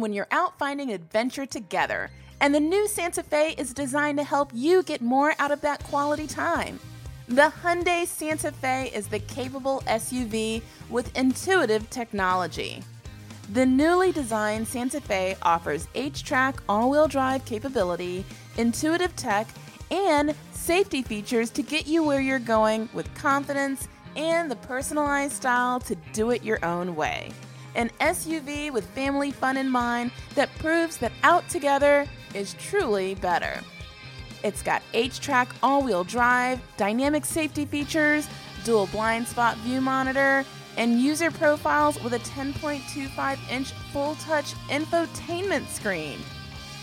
When you're out finding adventure together, and the new Santa Fe is designed to help you get more out of that quality time. The Hyundai Santa Fe is the capable SUV with intuitive technology. The newly designed Santa Fe offers H-Track all-wheel drive capability, intuitive tech, and safety features to get you where you're going with confidence and the personalized style to do it your own way. An SUV with family fun in mind that proves that out together is truly better. It's got H-Track all-wheel drive, dynamic safety features, dual blind spot view monitor, and user profiles with a 10.25-inch full-touch infotainment screen.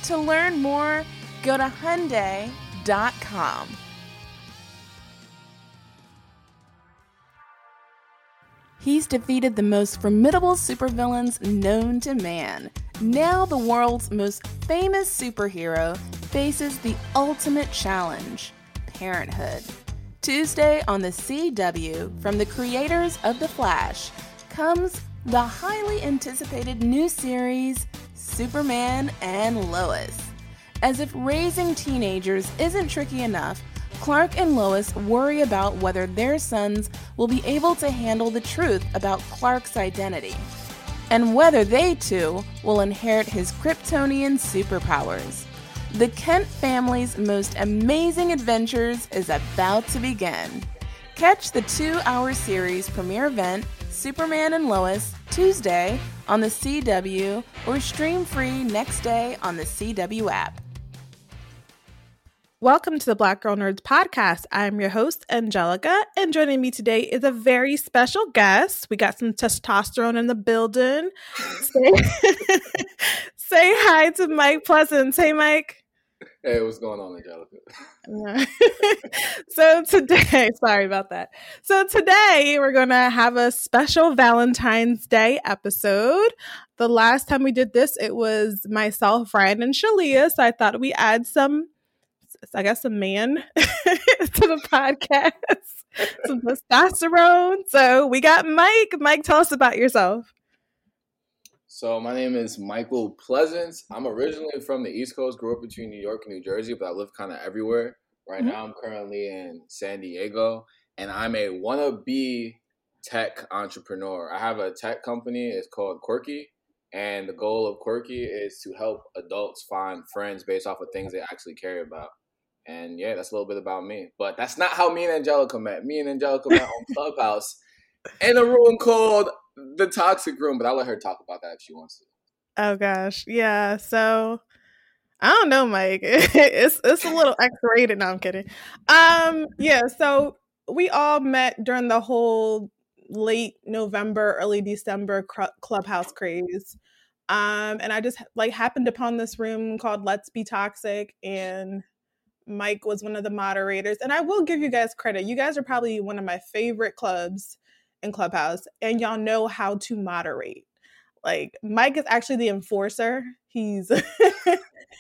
To learn more, go to Hyundai.com. He's defeated the most formidable supervillains known to man. Now, the world's most famous superhero faces the ultimate challenge parenthood. Tuesday on the CW, from the creators of The Flash, comes the highly anticipated new series Superman and Lois. As if raising teenagers isn't tricky enough, Clark and Lois worry about whether their sons will be able to handle the truth about Clark's identity, and whether they too will inherit his Kryptonian superpowers. The Kent family's most amazing adventures is about to begin. Catch the two hour series premiere event, Superman and Lois, Tuesday on the CW or stream free next day on the CW app. Welcome to the Black Girl Nerds podcast. I'm your host, Angelica, and joining me today is a very special guest. We got some testosterone in the building. Say, say hi to Mike Pleasance. Hey, Mike. Hey, what's going on, Angelica? so today, sorry about that. So today we're going to have a special Valentine's Day episode. The last time we did this, it was myself, Ryan, and Shalia. So I thought we add some I guess a man to the podcast, some testosterone. So we got Mike. Mike, tell us about yourself. So my name is Michael Pleasance. I'm originally from the East Coast, grew up between New York and New Jersey, but I live kind of everywhere. Right mm-hmm. now, I'm currently in San Diego, and I'm a wannabe tech entrepreneur. I have a tech company. It's called Quirky, and the goal of Quirky is to help adults find friends based off of things they actually care about. And yeah, that's a little bit about me. But that's not how me and Angelica met. Me and Angelica met on Clubhouse in a room called the Toxic Room. But I'll let her talk about that if she wants to. Oh gosh, yeah. So I don't know, Mike. it's it's a little X rated. No, I'm kidding. Um, yeah. So we all met during the whole late November, early December cr- clubhouse craze. Um, and I just like happened upon this room called Let's Be Toxic, and Mike was one of the moderators. And I will give you guys credit. You guys are probably one of my favorite clubs in Clubhouse, and y'all know how to moderate. Like, Mike is actually the enforcer. He's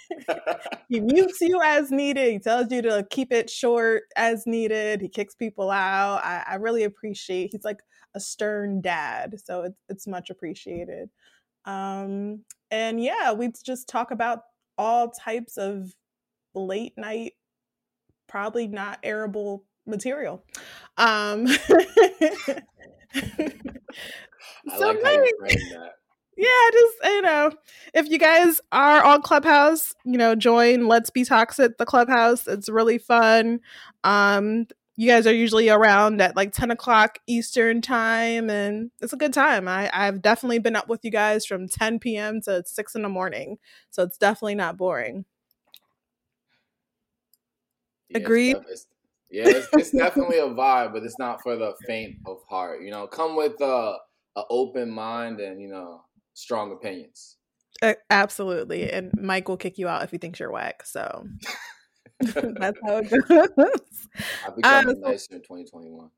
he mutes you as needed. He tells you to keep it short as needed. He kicks people out. I, I really appreciate. He's like a stern dad, so it's it's much appreciated. Um, and yeah, we just talk about all types of late night, probably not arable material. Um, so like maybe, yeah, just you know, if you guys are on Clubhouse, you know, join Let's Be Toxic, the Clubhouse. It's really fun. Um, you guys are usually around at like 10 o'clock Eastern time, and it's a good time. I, I've definitely been up with you guys from 10 p.m. to 6 in the morning, so it's definitely not boring. Agreed. it's- yeah, it's, it's definitely a vibe, but it's not for the faint of heart. You know, come with uh, a open mind and you know strong opinions. Uh, absolutely. And Mike will kick you out if he thinks you're whack. So that's how it goes. I've become Uh, nicer in 2021.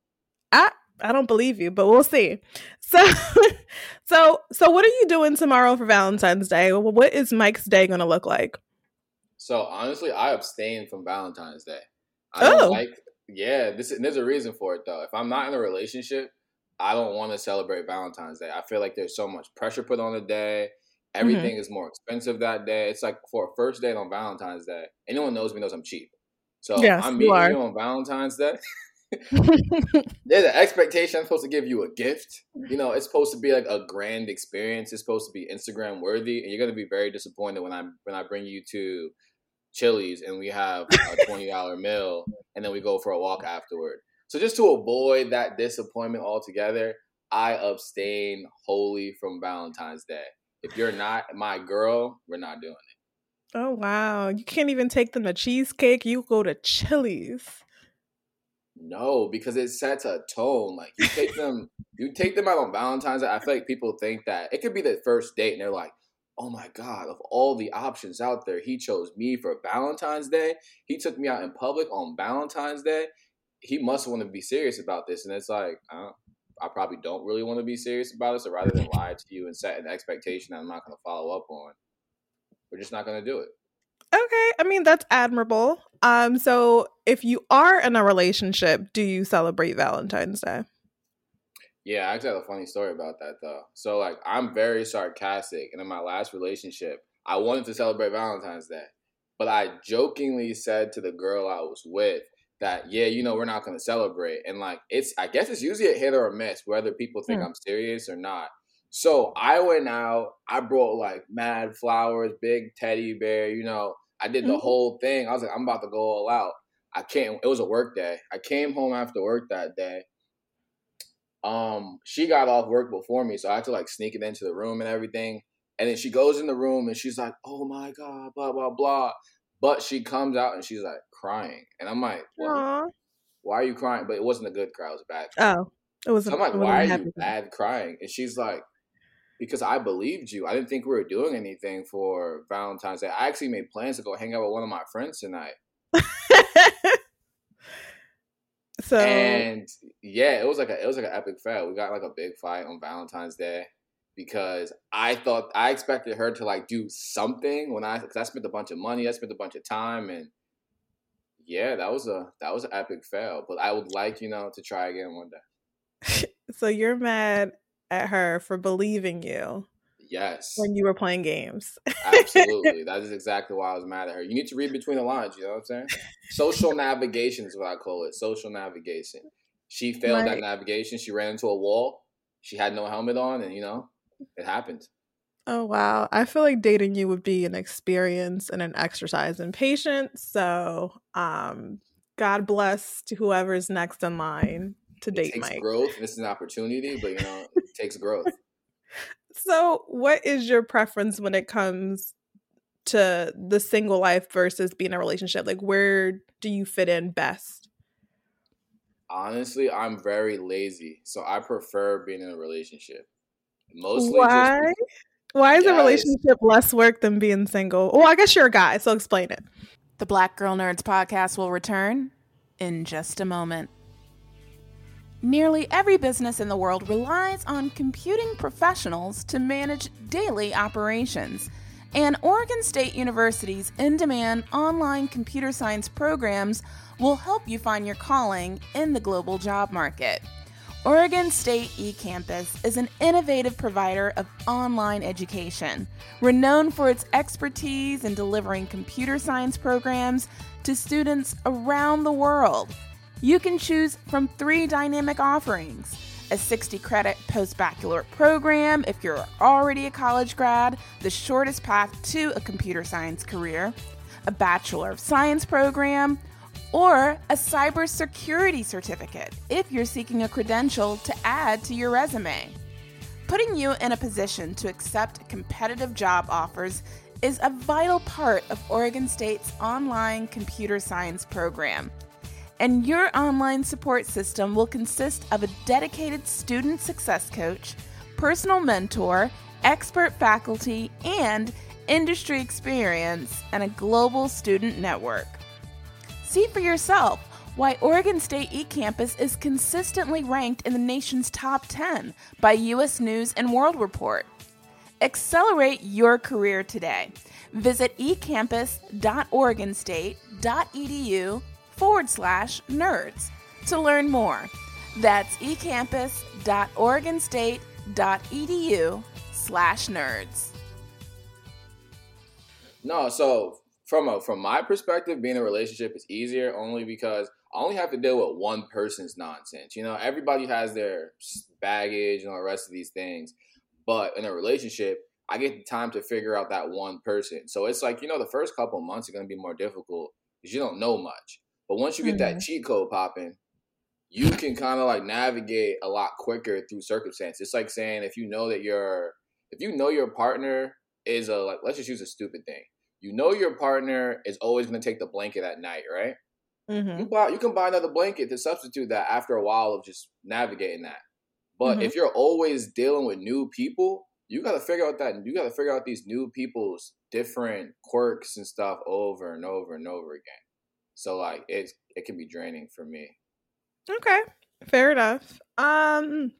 I I don't believe you, but we'll see. So so so what are you doing tomorrow for Valentine's Day? What is Mike's day going to look like? So honestly, I abstain from Valentine's Day. I don't Oh. like. Yeah, this is, there's a reason for it though. If I'm not in a relationship, I don't want to celebrate Valentine's Day. I feel like there's so much pressure put on the day. Mm-hmm. Everything is more expensive that day. It's like for a first date on Valentine's Day. Anyone knows me knows I'm cheap. So Yes, I'm you meeting are. you on Valentine's Day. There's an expectation I'm supposed to give you a gift. You know, it's supposed to be like a grand experience. It's supposed to be Instagram worthy, and you're gonna be very disappointed when I when I bring you to Chili's and we have a twenty dollar meal, and then we go for a walk afterward. So just to avoid that disappointment altogether, I abstain wholly from Valentine's Day. If you're not my girl, we're not doing it. oh wow. You can't even take them to cheesecake. You go to Chili's. No, because it sets a tone. Like you take them, you take them out on Valentine's Day. I feel like people think that it could be the first date, and they're like, "Oh my god, of all the options out there, he chose me for Valentine's Day. He took me out in public on Valentine's Day. He must want to be serious about this." And it's like, I, I probably don't really want to be serious about it. So rather than lie to you and set an expectation that I'm not going to follow up on, we're just not going to do it. Okay, I mean that's admirable. Um so if you are in a relationship, do you celebrate Valentine's Day? Yeah, I actually have a funny story about that though. So like I'm very sarcastic and in my last relationship, I wanted to celebrate Valentine's Day. But I jokingly said to the girl I was with that, yeah, you know, we're not gonna celebrate. And like it's I guess it's usually a hit or a miss, whether people think Hmm. I'm serious or not. So I went out, I brought like mad flowers, big teddy bear, you know, I did the Mhm. whole thing. I was like, I'm about to go all out. I can't it was a work day. I came home after work that day um she got off work before me so i had to like sneak it into the room and everything and then she goes in the room and she's like oh my god blah blah blah but she comes out and she's like crying and i'm like? Aw. why are you crying but it wasn't a good cry it was a bad cry. Oh. It was So i'm like why are you bad crying and she's like because i believed you i didn't think we were doing anything for valentine's day i actually made plans to go hang out with one of my friends tonight so and yeah, it was like a it was like an epic fail. We got like a big fight on Valentine's Day because I thought I expected her to like do something when I because I spent a bunch of money, I spent a bunch of time, and yeah, that was a that was an epic fail. But I would like you know to try again one day. so you're mad at her for believing you Yes, when you were playing games. absolutely. that is exactly why I was mad at her. You need to read between the lines. You know what I'm saying? Social navigation is what I call it. Social navigation. She failed that Right. navigation. She ran into a wall. She had no helmet on, and you know, it happened. Oh wow. I feel like dating you would be an experience and an exercise in patience. So um God bless to whoever's next in line to It date takes Mike. growth. This is an opportunity, but you know, it takes growth. So what is your preference when it comes to the single life versus being in a relationship? Like where do you fit in best? Honestly, I'm very lazy, so I prefer being in a relationship. Mostly Why? just Why is a relationship less work than being single? Well, I guess you're a guy, so explain it. The Black Girl Nerds podcast will return in just a moment. Nearly every business in the world relies on computing professionals to manage daily operations. And Oregon State University's in demand online computer science programs will help you find your calling in the global job market. Oregon State eCampus is an innovative provider of online education, renowned for its expertise in delivering computer science programs to students around the world. You can choose from three dynamic offerings a 60 credit post baccalaureate program if you're already a college grad, the shortest path to a computer science career, a Bachelor of Science program, or a cybersecurity certificate if you're seeking a credential to add to your resume. Putting you in a position to accept competitive job offers is a vital part of Oregon State's online computer science program. And your online support system will consist of a dedicated student success coach, personal mentor, expert faculty, and industry experience, and a global student network. See for yourself why Oregon State eCampus is consistently ranked in the nation's top 10 by US News and World Report. Accelerate your career today. Visit ecampus.oregonstate.edu forward slash nerds to learn more. That's ecampus.oregonstate.edu slash nerds. No, so from a from my perspective, being in a relationship is easier only because I only have to deal with one person's nonsense. You know, everybody has their baggage and all the rest of these things. But in a relationship, I get the time to figure out that one person. So it's like, you know, the first couple months are going to be more difficult because you don't know much. But once you get mm-hmm. that cheat code popping, you can kind of like navigate a lot quicker through circumstance. It's like saying if you know that your if you know your partner is a like let's just use a stupid thing. You know your partner is always going to take the blanket at night, right? Mm-hmm. You buy you can buy another blanket to substitute that after a while of just navigating that. But mm-hmm. if you're always dealing with new people, you got to figure out that you got to figure out these new people's different quirks and stuff over and over and over again. So like it it can be draining for me. Okay. Fair enough. Um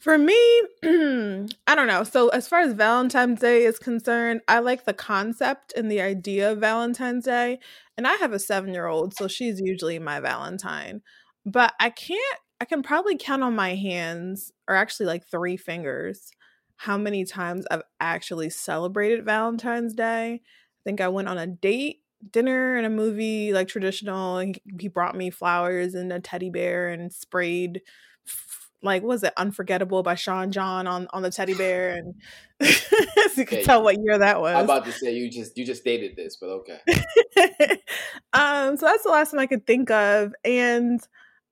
for me, I don't know. So as far as Valentine's Day is concerned, I like the concept and the idea of Valentine's Day. And I have a 7-year-old, so she's usually my Valentine. But I can't I can probably count on my hands or actually like 3 fingers how many times I've actually celebrated Valentine's Day. I think I went on a date, dinner, and a movie like traditional. He brought me flowers and a teddy bear and sprayed like was it unforgettable by sean john on on the teddy bear and so you can tell what year that was i'm about to say you just you just stated this but okay um so that's the last one i could think of and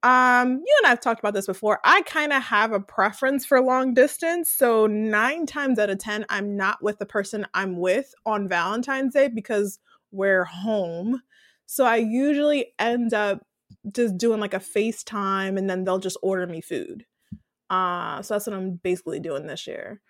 um, you and I've talked about this before. I kind of have a preference for long distance. So, nine times out of 10, I'm not with the person I'm with on Valentine's Day because we're home. So, I usually end up just doing like a FaceTime and then they'll just order me food. Uh, so, that's what I'm basically doing this year.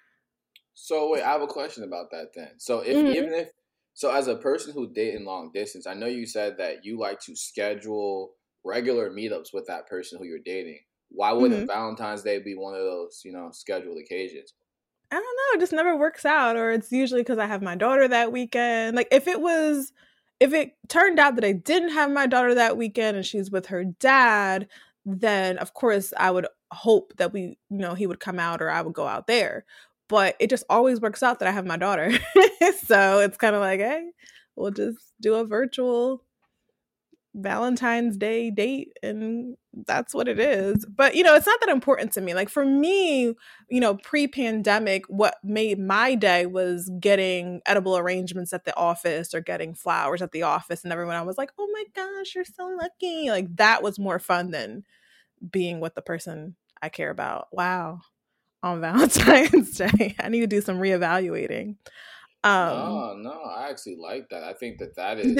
So, wait, I have a question about that then. So, if mm-hmm. even if, so as a person who date in long distance, I know you said that you like to schedule regular meetups with that person who you're dating. Why wouldn't mm-hmm. Valentine's Day be one of those, you know, scheduled occasions? I don't know. It just never works out, or it's usually because I have my daughter that weekend. Like if it was, if it turned out that I didn't have my daughter that weekend and she's with her dad, then of course I would hope that we, you know, he would come out or I would go out there. But it just always works out that I have my daughter, so it's kind of like, hey, we'll just do a virtual Valentine's Day date and that's what it is. But you know, it's not that important to me. Like for me, you know, pre-pandemic what made my day was getting edible arrangements at the office or getting flowers at the office and everyone I was like, "Oh my gosh, you're so lucky." Like that was more fun than being with the person I care about. Wow. On Valentine's Day. I need to do some reevaluating. Um, no, no, I actually like that. I think that that is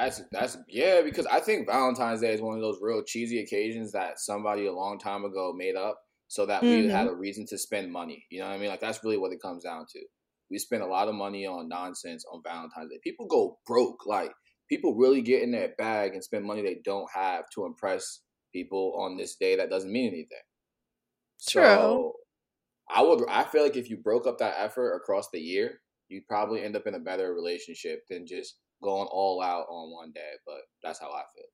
that's that's yeah, because I think Valentine's Day is one of those real cheesy occasions that somebody a long time ago made up so that mm-hmm. we had a reason to spend money. You know what I mean? Like that's really what it comes down to. We spend a lot of money on nonsense on Valentine's Day. People go broke. Like people really get in their bag and spend money they don't have to impress people on this day that doesn't mean anything. True. So I would I feel like if you broke up that effort across the year, you'd probably end up in a better relationship than just going all out on one day, but that's how I feel.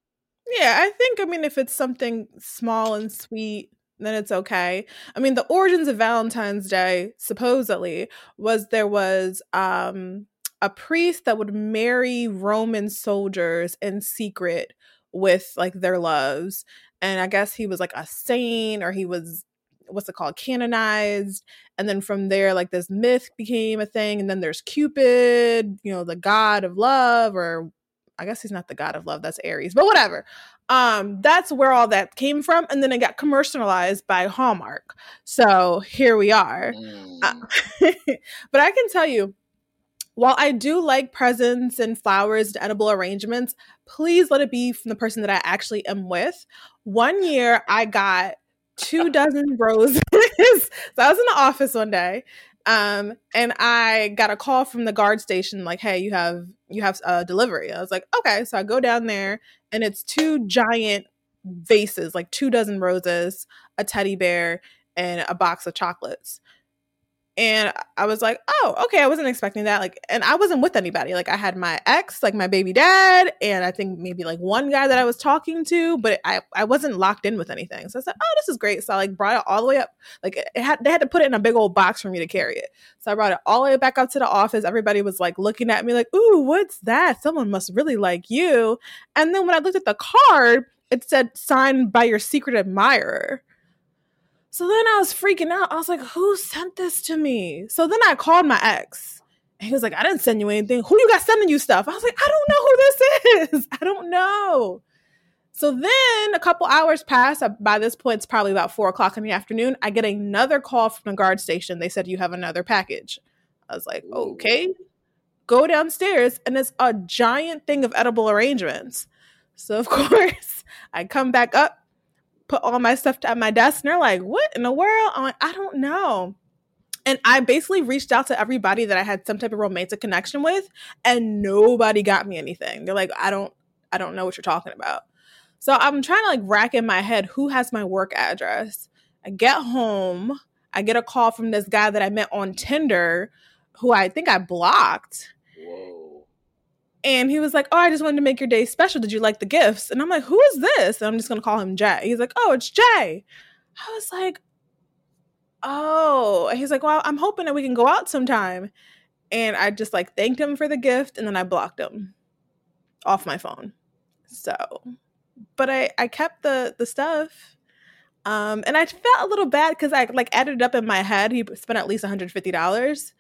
Yeah, I think I mean if it's something small and sweet, then it's okay. I mean, the origins of Valentine's Day supposedly was there was um a priest that would marry Roman soldiers in secret with like their loves. And I guess he was like a saint or he was what's it called canonized and then from there like this myth became a thing and then there's cupid you know the god of love or I guess he's not the god of love. That's Aries, but whatever. Um, that's where all that came from, and then it got commercialized by Hallmark. So here we are. Mm. Uh, but I can tell you, while I do like presents and flowers and edible arrangements, please let it be from the person that I actually am with. One year, I got two dozen roses. so I was in the office one day um, and I got a call from the guard station, like, "Hey, you have you have a delivery." I was like, "Okay." So I go down there, and it's two giant vases, like two dozen roses, a teddy bear, and a box of chocolates and I was like, oh, okay, I wasn't expecting that. Like, and I wasn't with anybody. Like, I had my ex, like my baby dad, and I think maybe like one guy that I was talking to, but I I wasn't locked in with anything. So I said, oh, this is great. So I like brought it all the way up. Like, it had they had to put it in a big old box for me to carry it. So I brought it all the way back up to the office. Everybody was like looking at me, like, ooh, what's that? Someone must really like you. And then when I looked at the card, it said signed by your secret admirer. So then I was freaking out. I was like, who sent this to me? So then I called my ex. And he was like, I didn't send you anything. Who you got sending you stuff? I was like, I don't know who this is. I don't know. So then a couple hours pass. Uh, by this point, it's probably about four o'clock in the afternoon. I get another call from the guard station. They said, You have another package. I was like, Okay. Go downstairs, and it's a giant thing of edible arrangements. So, of course, I come back up put all my stuff at my desk and they're like, what in the world? I'm like, I don't know. And I basically reached out to everybody that I had some type of romantic connection with, and nobody got me anything. They're like, I don't, I don't know what you're talking about. So I'm trying to like rack in my head who has my work address. I get home, I get a call from this guy that I met on Tinder, who I think I blocked. And he was like, Oh, I just wanted to make your day special. Did you like the gifts? And I'm like, Who is this? And I'm just going to call him Jay. He's like, Oh, it's Jay. I was like, Oh. And he's like, Well, I'm hoping that we can go out sometime. And I just like thanked him for the gift and then I blocked him off my phone. So, but I, I kept the, the stuff. Um, and I felt a little bad because I like added it up in my head. He spent at least $150,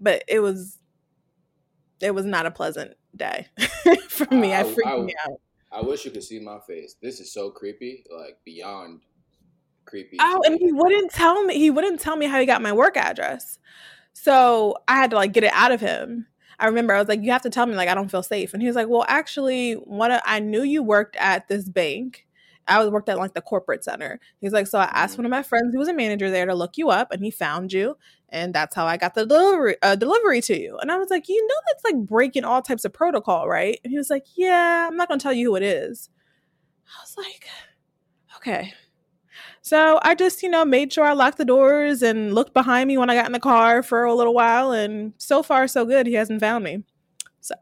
but it was it was not a pleasant day for me. I, I freaked I, me out. I wish you could see my face. This is so creepy, like beyond creepy. Oh, and he wouldn't tell me. He wouldn't tell me how he got my work address. So I had to like get it out of him. I remember I was like, "You have to tell me, like I don't feel safe." And he was like, "Well, actually, one of, I knew you worked at this bank. I was worked at like the corporate center." He's like, "So I asked mm. one of my friends who was a manager there to look you up, and he found you and that's how I got the delivery uh, delivery to you. And I was like, you know, that's like breaking all types of protocol, right? And he was like, yeah, I'm not gonna tell you who it is. I was like, okay. So I just, you know, made sure I locked the doors and looked behind me when I got in the car for a little while, and so far so good. He hasn't found me. So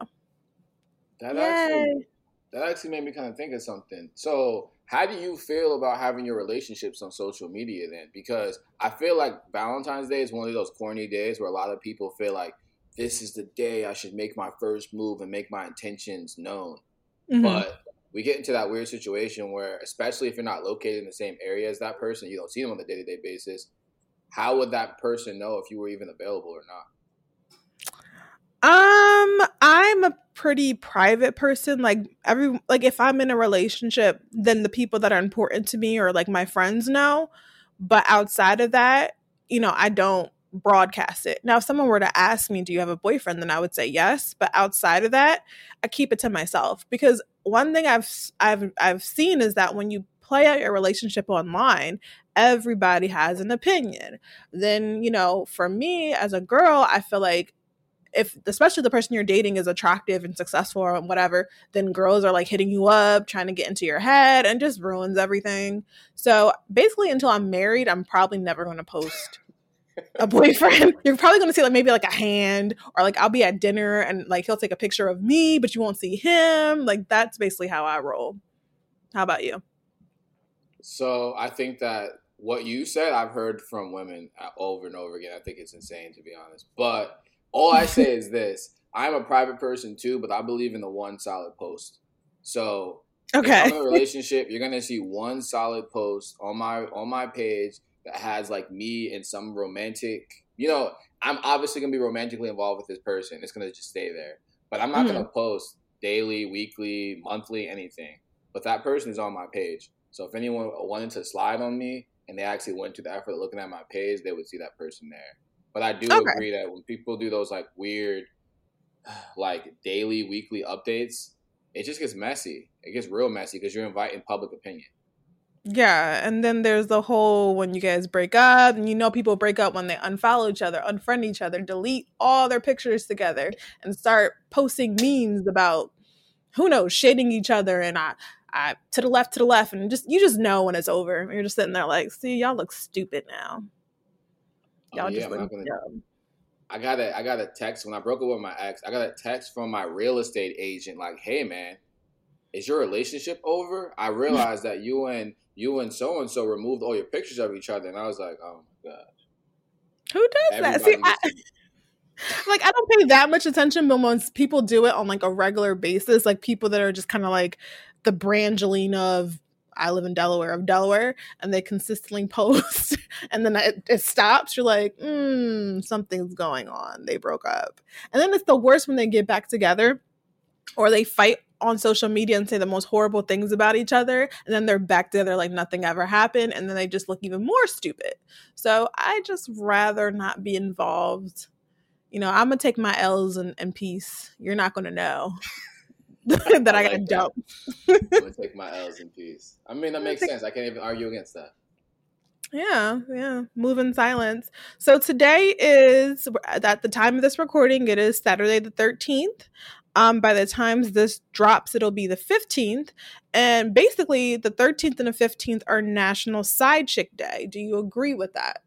that actually that actually made me kind of think of something. So how do you feel about having your relationships on social media then? Because I feel like Valentine's Day is one of those corny days where a lot of people feel like this is the day I should make my first move and make my intentions known. Mm-hmm. But we get into that weird situation where, especially if you're not located in the same area as that person, you don't see them on a day to day basis. How would that person know if you were even available or not? Um, I'm a pretty private person. Like every like if I'm in a relationship, then the people that are important to me or like my friends know. But outside of that, you know, I don't broadcast it. Now, if someone were to ask me, "Do you have a boyfriend?" then I would say yes. But outside of that, I keep it to myself because one thing I've I've I've seen is that when you play out your relationship online, everybody has an opinion. Then, you know, for me as a girl, I feel like if especially the person you're dating is attractive and successful and whatever, then girls are like hitting you up, trying to get into your head and just ruins everything. So basically until I'm married, I'm probably never going to post a boyfriend. You're probably going to see like maybe like a hand or like I'll be at dinner and like he'll take a picture of me, but you won't see him. Like that's basically how I roll. How about you? So I think that what you said, I've heard from women uh, over and over again. I think it's insane to be honest, but all I say is this: I'm a private person too, but I believe in the one solid post. So, okay, in a relationship, you're gonna see one solid post on my on my page that has like me and some romantic. You know, I'm obviously gonna be romantically involved with this person. It's gonna just stay there, but I'm not mm-hmm. gonna post daily, weekly, monthly, anything. But that person is on my page. So if anyone wanted to slide on me and they actually went to the effort of looking at my page, they would see that person there. But I do Okay. agree that when people do those like weird, like daily, weekly updates, it just gets messy. It gets real messy because you're inviting public opinion. Yeah, and then there's the whole when you guys break up, and you know people break up when they unfollow each other, unfriend each other, delete all their pictures together, and start posting memes about who knows shading each other and I, I to the left, to the left, and just you just know when it's over. You're just sitting there like, see, y'all look stupid now. Oh, Y'all yeah, just look gonna-. I got a I got a text when I broke up with my ex. I got a text from my real estate agent like, "Hey man, is your relationship over?" I realized that you and you and so and so removed all your pictures of each other, and I was like, "Oh my god." Who does that? See, I, like I don't pay that much attention, but once people do it on like a regular basis, like people that are just kind of like the Brangelina of I live in Delaware of Delaware, and they consistently post, and then it, it stops. You're like, mm, something's going on. They broke up, and then it's the worst when they get back together, or they fight on social media and say the most horrible things about each other, and then they're back together like nothing ever happened, and then they just look even more stupid. So I just rather not be involved you know, I'm gonna take my L's in, in peace. You're not gonna know that I, I got like that. I'm gonna take my L's in peace. I mean, that makes gonna sense. I can't even argue against that. Yeah, yeah. Move in silence. So today is at the time of this recording, it is Saturday the 13th. Um, by the time this drops, it'll be the 15th. And basically, the 13th and the 15th are National Side Chick Day. Do you agree with that?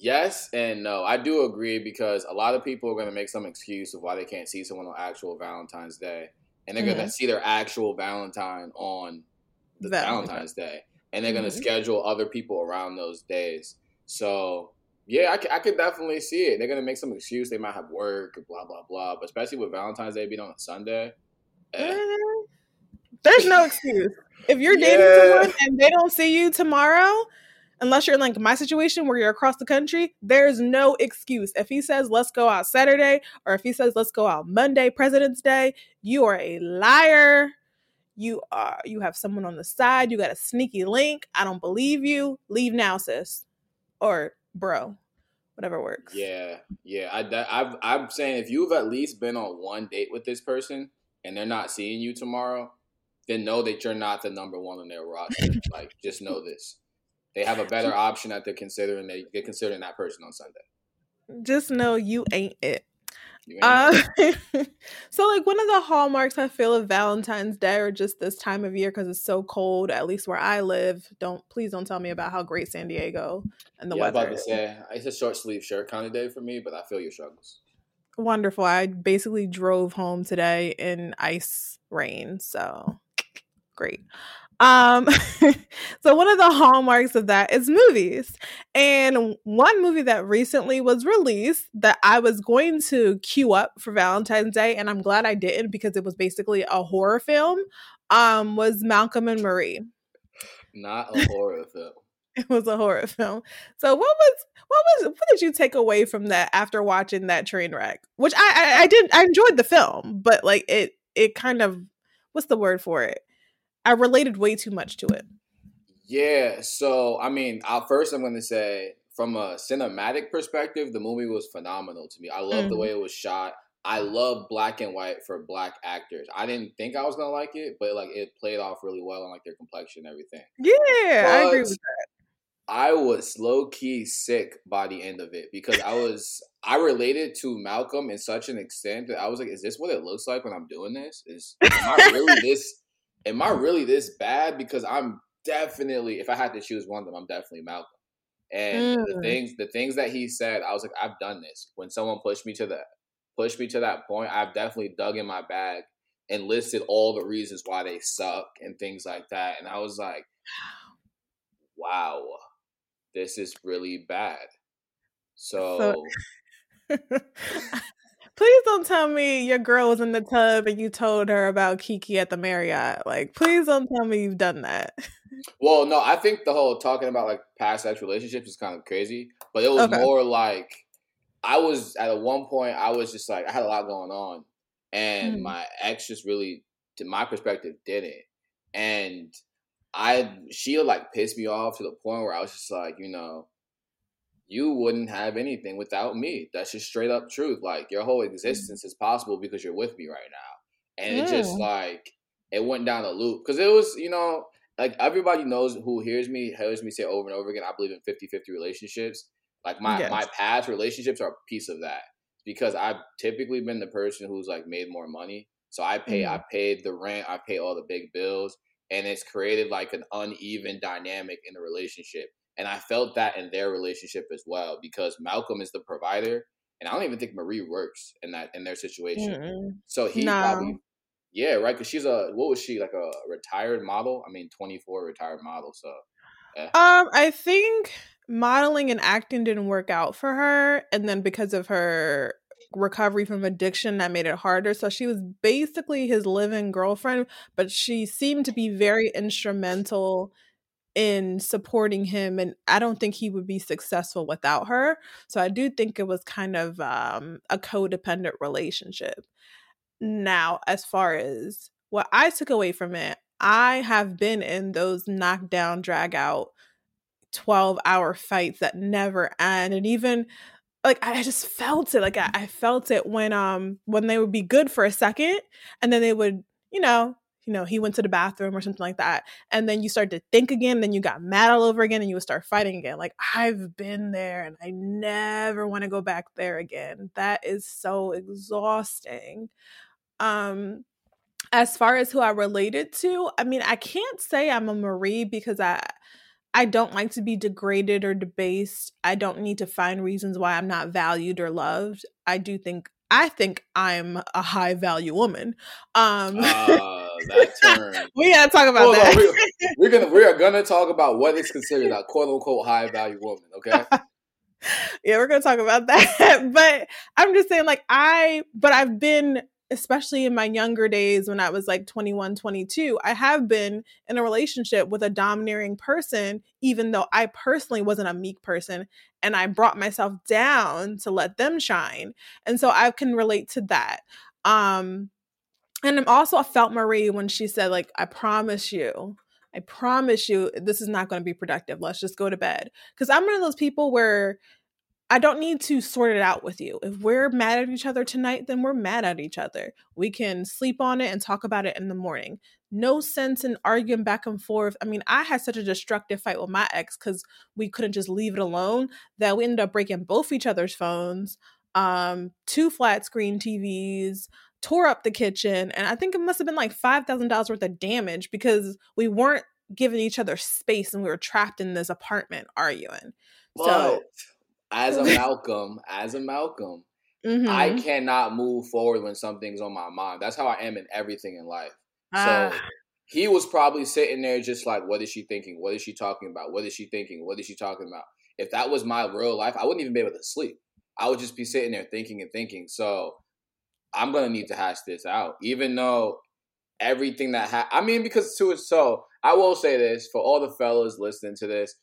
Yes and no. I do agree because a lot of people are going to make some excuse of why they can't see someone on actual Valentine's Day, and they're going Mhm. to see their actual Valentine on the Valentine's. Valentine's Day, and they're going Mhm. to schedule other people around those days. So yeah, I, I could definitely see it. They're going to make some excuse. They might have work, blah blah blah. But especially with Valentine's Day being on a Sunday, eh, Eh, There's no excuse. If you're dating Yeah. someone and they don't see you tomorrow, unless you're in like my situation where you're across the country, there's no excuse. If he says let's go out Saturday or if he says let's go out Monday, President's Day, you are a liar. You are you have someone on the side, you got a sneaky link. I don't believe you. Leave now, sis. Or bro. Whatever works. Yeah, yeah. I, I've, I'm saying if you've at least been on one date with this person and they're not seeing you tomorrow, then know that you're not the number one on their roster. like, just know this. They have a better option that they're considering. They, they're considering that person on Sunday. Just know you ain't it. Uh, so like one of the hallmarks I feel of Valentine's Day or just this time of year because it's so cold, at least where I live. Don't please don't tell me about how great San Diego and the weather. yeah, I was weather about to say it's a short sleeve shirt kind of day for me, but I feel your struggles. Wonderful. I basically drove home today in ice rain, so great. Um, so one of the hallmarks of that is movies. And one movie that recently was released that I was going to queue up for Valentine's Day, and I'm glad I didn't because it was basically a horror film, um, was Malcolm and Marie. Not a horror film. It was a horror film. So what was what was what did you take away from that after watching that train wreck? Which I I, I did I enjoyed the film, but like it it kind of what's the word for it? I related way too much to it. Yeah, so I mean, i first I'm going to say from a cinematic perspective, the movie was phenomenal to me. I love the Mhm. way it was shot. I love black and white for black actors. I didn't think I was gonna like it, but like it played off really well on like their complexion and everything. Yeah, I agree with that. I was low key sick by the end of it because I was I related to Malcolm in such an extent that I was like, is this what it looks like when I'm doing this? Is am I really this am I really this bad? Because I'm definitely if I had to choose one of them, I'm definitely Malcolm. And the Mm. things the things that he said, I was like, I've done this. When someone pushed me to that pushed me to that point, I've definitely dug in my bag and listed all the reasons why they suck and things like that. And I was like, wow, this is really bad. So, please don't tell me your girl was in the tub and you told her about Kiki at the Marriott. Like, please don't tell me you've done that. well, no, I think the whole talking about like past sex relationships is kind of crazy, but it was Okay. more like I was at a one point, I was just like, I had a lot going on. and Mhm. my ex just really, to my perspective, didn't. And I, she like pissed me off to the point where I was just like, you know, you wouldn't have anything without me. That's just straight up truth. Like your whole existence is possible because you're with me right now. And it just Mm. like it went down a loop because it was, you know, like everybody knows who hears me hears me say over and over again. I believe in 50-50 relationships. Like my Yes. my past relationships are a piece of that because I've typically been the person who's like made more money. So I pay I paid the rent, I pay all the big bills, and it's created like an uneven dynamic in the relationship. And I felt that in their relationship as well because Malcolm is the provider, and I don't even think Marie works in that in their situation. Mm-mm. So he No. probably, yeah, right. Because she's a what was she like a retired model? I mean, twenty four retired model. So Um, I think modeling and acting didn't work out for her, and then because of her recovery from addiction, that made it harder. So she was basically his living girlfriend, but she seemed to be very instrumental in supporting him, and I don't think he would be successful without her. So I do think it was kind of um, a codependent relationship. Now, as far as what I took away from it, I have been in those knockdown, drag out 12 hour fights that never end. And even like I just felt it. Like I, I felt it when um when they would be good for a second and then they would, you know, you know, he went to the bathroom or something like that. And then you start to think again, then you got mad all over again and you would start fighting again. Like I've been there and I never want to go back there again. That is so exhausting. Um as far as who I related to, I mean, I can't say I'm a Marie because I I don't like to be degraded or debased. I don't need to find reasons why I'm not valued or loved. I do think I think I'm a high value woman. Um uh, that term. we gotta talk about Hold that. we, we're gonna we are gonna talk about what is considered a quote unquote high value woman. Okay. yeah, we're gonna talk about that. but I'm just saying, like, I, but I've been, especially in my younger days when I was like 21, 22, I have been in a relationship with a domineering person, even though I personally wasn't a meek person and I brought myself down to let them shine. And so I can relate to that. Um, and I'm also I felt Marie when she said, like, I promise you, I promise you, this is not going to be productive. Let's just go to bed. Because I'm one of those people where I don't need to sort it out with you. If we're mad at each other tonight, then we're mad at each other. We can sleep on it and talk about it in the morning. No sense in arguing back and forth. I mean, I had such a destructive fight with my ex because we couldn't just leave it alone that we ended up breaking both each other's phones, um, two flat screen TVs, tore up the kitchen, and I think it must have been like five thousand dollars worth of damage because we weren't giving each other space and we were trapped in this apartment arguing. But So as a Malcolm, as a Malcolm, I mhm. cannot move forward when something's on my mind. That's how I am in everything in life. So Ah. he was probably sitting there just like, what is she thinking? What is she talking about? What is she thinking? What is she talking about? If that was my real life, I wouldn't even be able to sleep. I would just be sitting there thinking and thinking. So I'm gonna need to hash this out, even though everything that ha- I mean, because to it. So I will say this for all the fellas listening to this: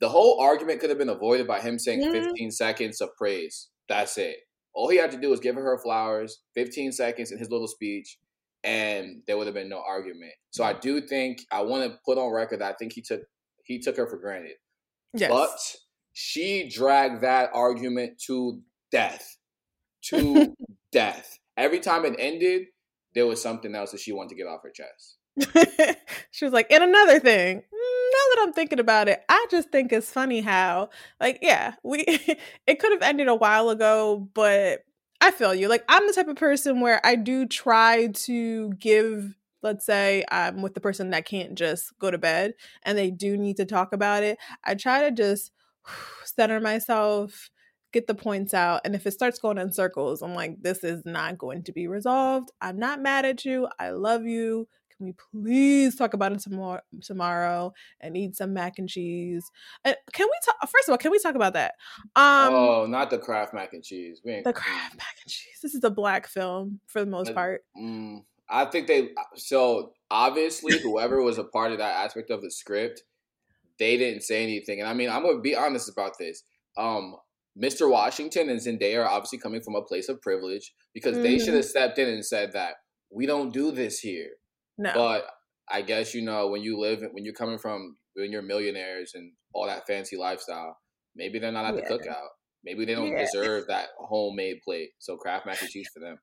the whole argument could have been avoided by him saying Mhm. 15 seconds of praise. That's it. All he had to do was give her her flowers, 15 seconds in his little speech, and there would have been no argument. So I do think I want to put on record that I think he took he took her for granted. Yes. But she dragged that argument to death. To death. Every time it ended, there was something else that she wanted to get off her chest. she was like, and another thing, mm, now that I'm thinking about it, I just think it's funny how, like, yeah, we it could have ended a while ago, but I feel you. Like, I'm the type of person where I do try to give, let's say, I'm with the person that can't just go to bed and they do need to talk about it. I try to just center myself, get the points out. And if it starts going in circles, I'm like, this is not going to be resolved. I'm not mad at you. I love you. Can we please talk about it tomorrow, tomorrow and eat some mac and cheese? And can we talk? First of all, can we talk about that? Um, oh, not the Kraft mac and cheese. We ain't, the Kraft mac and cheese. This is a black film for the most Uh, part. Mm, I think they so obviously whoever was a part of that aspect of the script, they didn't say anything. And I mean, I'm gonna be honest about this. Um, Mr. Washington and Zendaya are obviously coming from a place of privilege because they should Mhm. have stepped in and said that we don't do this here. No. But I guess you know when you live when you're coming from when you're millionaires and all that fancy lifestyle, maybe they're not at Yeah. the cookout. Maybe they don't Yeah. deserve that homemade plate. So Kraft mac and cheese for them.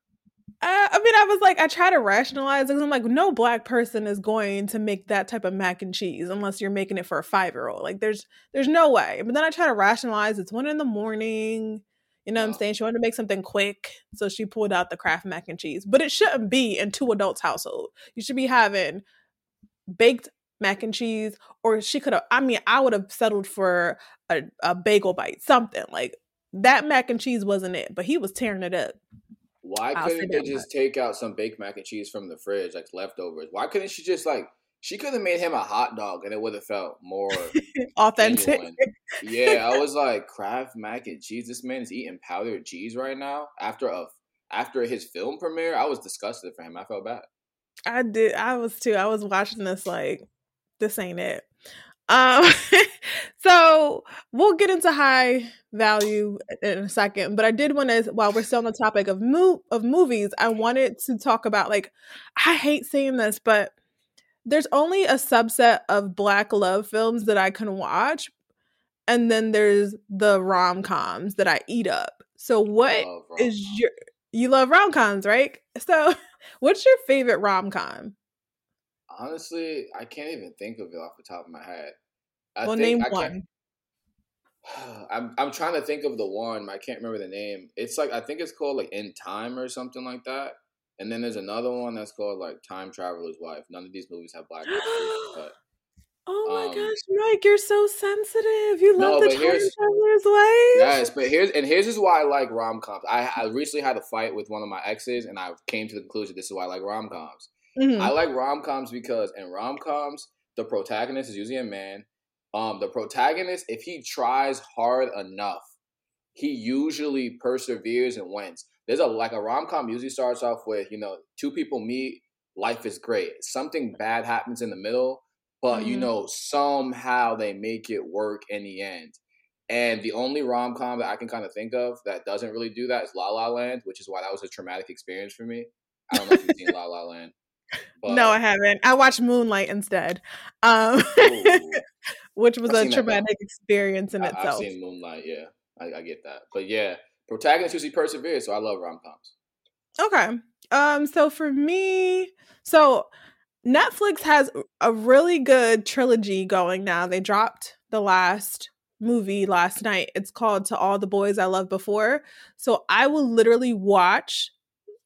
I, I mean, I was like, I try to rationalize because I'm like, no black person is going to make that type of mac and cheese unless you're making it for a five year old. Like, there's there's no way. But then I try to rationalize. It's one in the morning. You know what I'm saying? She wanted to make something quick, so she pulled out the Kraft mac and cheese. But it shouldn't be in two adults' household. You should be having baked mac and cheese, or she could have. I mean, I would have settled for a, a bagel bite, something like that. Mac and cheese wasn't it, but he was tearing it up. Why I'll couldn't they just take out some baked mac and cheese from the fridge, like leftovers? Why couldn't she just like she could have made him a hot dog and it would have felt more Authentic. genuine. Yeah, I was like, Kraft mac and cheese. This man is eating powdered cheese right now after a after his film premiere. I was disgusted for him. I felt bad. I did. I was too. I was watching this like, this ain't it. Um, so we'll get into high value in a second, but I did want to, while we're still on the topic of mo- of movies, I wanted to talk about like, I hate saying this, but there's only a subset of black love films that I can watch, and then there's the rom coms that I eat up. So what is your you love rom coms, right? So what's your favorite rom com? Honestly? I can't even think of it off the top of my head. I Well, think name I one. I'm I'm trying to think of the one. I can't remember the name. It's like I think it's called like In Time or something like that. And then there's another one that's called like Time Traveler's Wife. None of these movies have black actors, but Oh my Um, gosh, Mike, you're so sensitive. You No, love the time traveler's wife. yes, but here's and here's is why I like rom coms. I I recently had a fight with one of my exes, and I came to the conclusion this is why I like rom coms. Mhm. I like rom coms because in rom coms the protagonist is usually a man. Um, the protagonist, if he tries hard enough, he usually perseveres and wins. There's a like a rom com usually starts off with you know two people meet, life is great. Something bad happens in the middle, but you Mhm. know somehow they make it work in the end. And the only rom com that I can kind of think of that doesn't really do that is La La Land, which is why that was a traumatic experience for me. I don't know if you've seen La La Land. But, no, I haven't. I watched Moonlight instead, um, which was I've a seen that, though. traumatic experience in I, itself. I've seen Moonlight. Yeah, I, I get that. But yeah, protagonists usually persevere, so I love rom coms. Okay. Um so for me, so Netflix has a really good trilogy going now. They dropped the last movie last night. It's called To All the Boys I Loved Before. So I will literally watch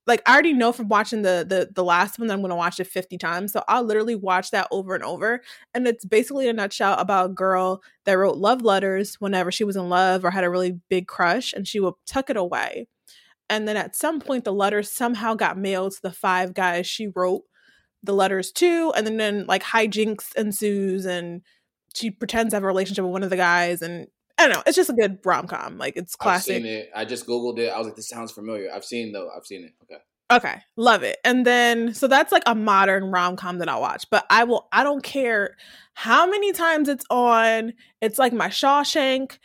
like I already know from watching the the the last one that I'm to watch it 50 times. So I'll literally watch that over and over and it's basically a nutshell about a girl that wrote love letters whenever she was in love or had a really big crush and she would tuck it away and then at some point the letters somehow got mailed to the five guys she wrote the letters to and then, then like hijinks ensues and she pretends to have a relationship with one of the guys and i don't know it's just a good rom-com like it's classic. I've seen it. I just googled it. I was like, this sounds familiar. I've seen though. I've seen it. Okay. okay love it and then so that's like a modern rom-com that i watch but i will i don't care how many times it's on it's like my shawshank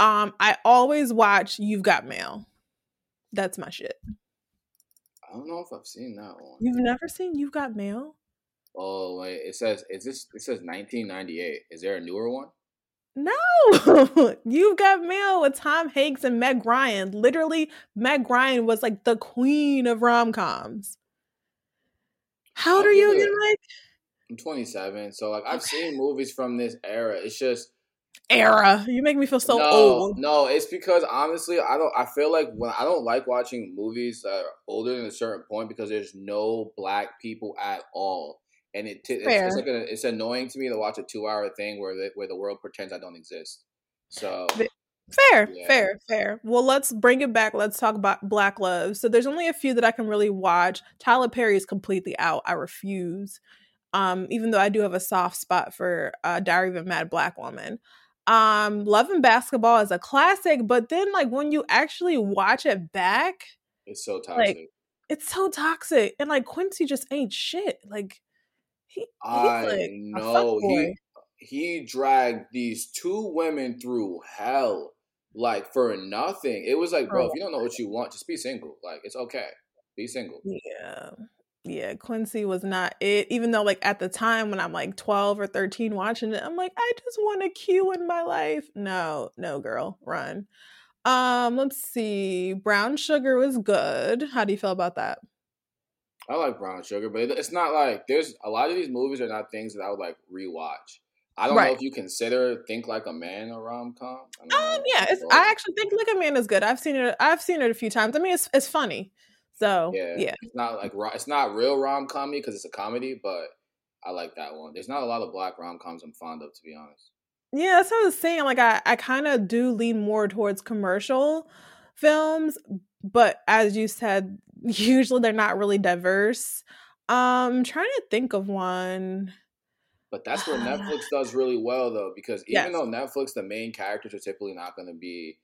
um i always watch you've got mail that's my shit I don't know if I've seen that one. you've never seen you've got mail Oh wait, it says is this? It says 1998. Is there a newer one? No, you've got mail with Tom Hanks and Meg Ryan. Literally, Meg Ryan was like the queen of rom coms. How old are you again, Mike? I'm 27, so like I've seen movies from this era. It's just Era. You make me feel so no, old. no. It's because honestly, I don't. I feel like when I don't like watching movies that are older than a certain point because there's no black people at all, and it t- it's, it's like a, it's annoying to me to watch a two hour thing where the, where the world pretends I don't exist. So Fair, Yeah. fair, fair. Well, let's bring it back. Let's talk about Black Love. So there's only a few that I can really watch. Tyler Perry is completely out. I refuse. Um, even though I do have a soft spot for uh, Diary of a Mad Black Woman. Um, Love and Basketball is a classic, but then like when you actually watch it back, it's so toxic. it's so toxic. And like Quincy just ain't shit. Like he, I like know he he dragged these two women through hell. like for nothing. It was like, bro, Oh. if you don't know what you want, just be single. Like it's okay. Be single. Yeah. Yeah, Quincy was not it. Even though, like, at the time when I'm like 12 or 13 watching it, I'm like, I just want a Q in my life. No, no, girl, run. Um, let's see. Brown Sugar was good. How do you feel about that? I like Brown Sugar, but it's not like there's a lot of these movies are not things that I would like rewatch. I don't know if you consider Think Like a Man a rom com. Um, yeah, it's, I actually think Like a Man is good. I've seen it. I've seen it a few times. I mean, it's it's funny. So yeah, yeah, It's not like it's not real rom comedy because it's a comedy, but I like that one. There's not a lot of black rom coms I'm fond of, to be honest. Yeah, that's what I was saying. Like I, I kind of do lean more towards commercial films, but as you said, usually they're not really diverse. Um, I'm trying to think of one. But that's where Netflix does really well, though, because Yes. even though Netflix, the main characters are typically not going to be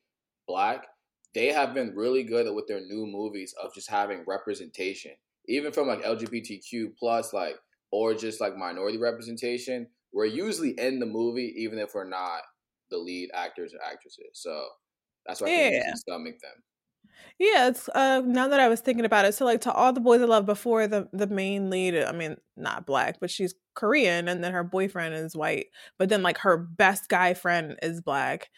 black, they have been really good at with their new movies of just having representation, even from like LGBTQ plus, like or just like minority representation. We're usually in the movie, even if we're not the lead actors or actresses. So that's why I can Yeah. usually stomach them. Yeah, it's uh now that I was thinking about it, so like to all the boys I love before the the main lead, I mean not black, but she's Korean and then her boyfriend is white, but then like her best guy friend is black.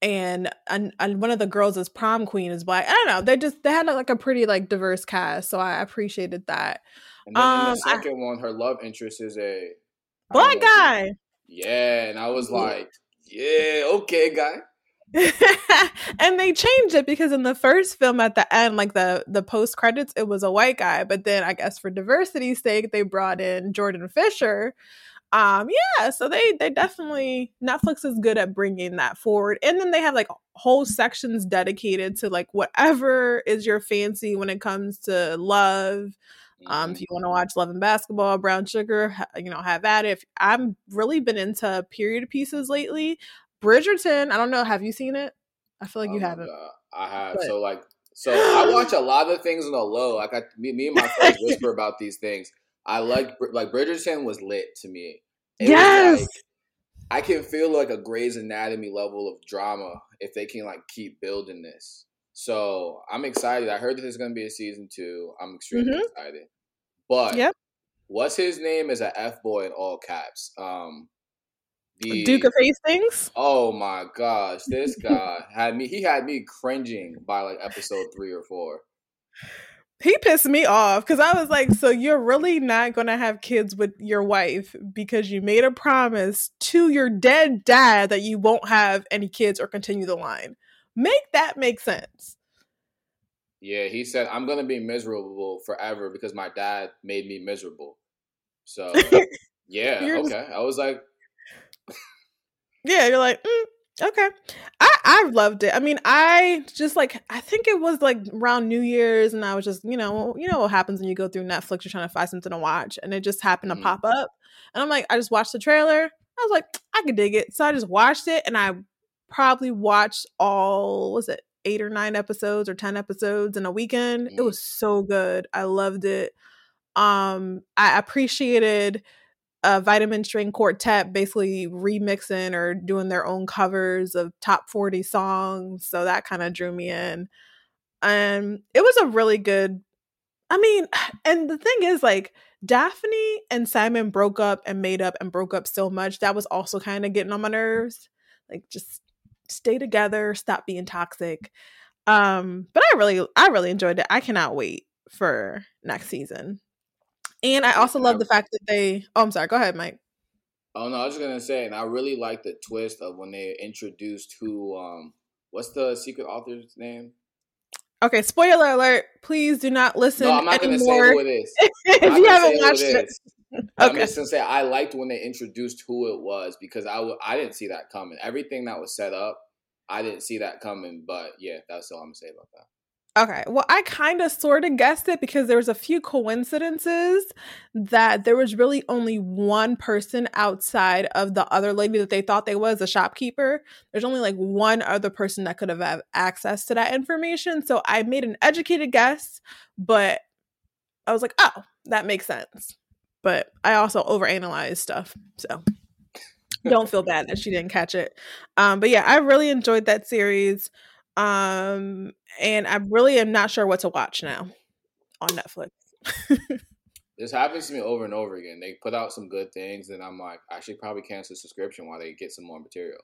And, and and one of the girls is prom queen is black. I don't know. They just they had like a pretty like diverse cast, so I appreciated that. And then in Um, the I- second one, her love interest is a Black know if you- guy. Yeah, and I was like, yeah, okay, guy. and they changed it because in the first film at the end like the the post credits it was a white guy but then i guess for diversity's sake they brought in jordan fisher um yeah so they they definitely netflix is good at bringing that forward and then they have like whole sections dedicated to like whatever is your fancy when it comes to love um, if you want to watch Love and Basketball, Brown Sugar, you know, have at it. If, I'm really been into period pieces lately. Bridgerton, I don't know. Have you seen it? I feel like you my haven't. God, I have. But- So like, so I watch a lot of things on the low. Like I, me, me and my friends whisper about these things. I like like Bridgerton was lit to me. It Yes! like- I can feel like a Grey's Anatomy level of drama if they can like keep building this. So I'm excited. I heard that there's gonna be a season two. I'm extremely Mhm. excited. But Yep. what's his name is a F boy in all caps. Um, the Duke of Hastings. Oh my gosh, this guy had me. He had me cringing by like episode three or four. He pissed me off because I was like, so you're really not going to have kids with your wife because you made a promise to your dead dad that you won't have any kids or continue the line. Make that make sense. Yeah, he said I'm gonna be miserable forever because my dad made me miserable. So yeah, okay. I was like, Yeah, you're like, mm, okay. I I loved it. I mean, I just like I think it was like around New Year's, and I was just you know you know what happens when you go through Netflix, you're trying to find something to watch, and it just happened Mhm. to pop up, and I'm like, I just watched the trailer. I was like, I could dig it, so I just watched it, and I probably watched all was it eight or nine episodes or ten episodes in a weekend. It Mhm. was so good. I loved it. Um, I appreciated uh, Vitamin String Quartet basically remixing or doing their own covers of top 40 songs. So that kind of drew me in. And it was a really good, I mean, and the thing is, like, Daphne and Simon broke up and made up and broke up so much. That was also kind of getting on my nerves. Like, just stay together, stop being toxic. Um, but I really, I really enjoyed it. I cannot wait for next season. And I also love the fact that they. Oh, I'm sorry. Go ahead, Mike. oh no, I was just gonna say, and I really like the twist of when they introduced who. Um, what's the secret author's name? Okay, spoiler alert. Please do not listen no, I'm not gonna say anymore who it is. if you haven't say watched it. is. I'm Okay. just gonna say I liked when they introduced who it was because I w- I didn't see that coming. Everything that was set up, I didn't see that coming. But yeah, that's all I'm gonna say about that. Okay. Well, I kind of sort of guessed it because there was a few coincidences that there was really only one person outside of the other lady that they thought they was a shopkeeper. There's only like one other person that could have had access to that information. So I made an educated guess, but I was like, oh, that makes sense. But I also overanalyze stuff. So don't feel bad that she didn't catch it. Um, but yeah, I really enjoyed that series. Um, and I really am not sure what to watch now on Netflix. this happens to me over and over again. They put out some good things, and I'm like, I should probably cancel the subscription while they get some more material.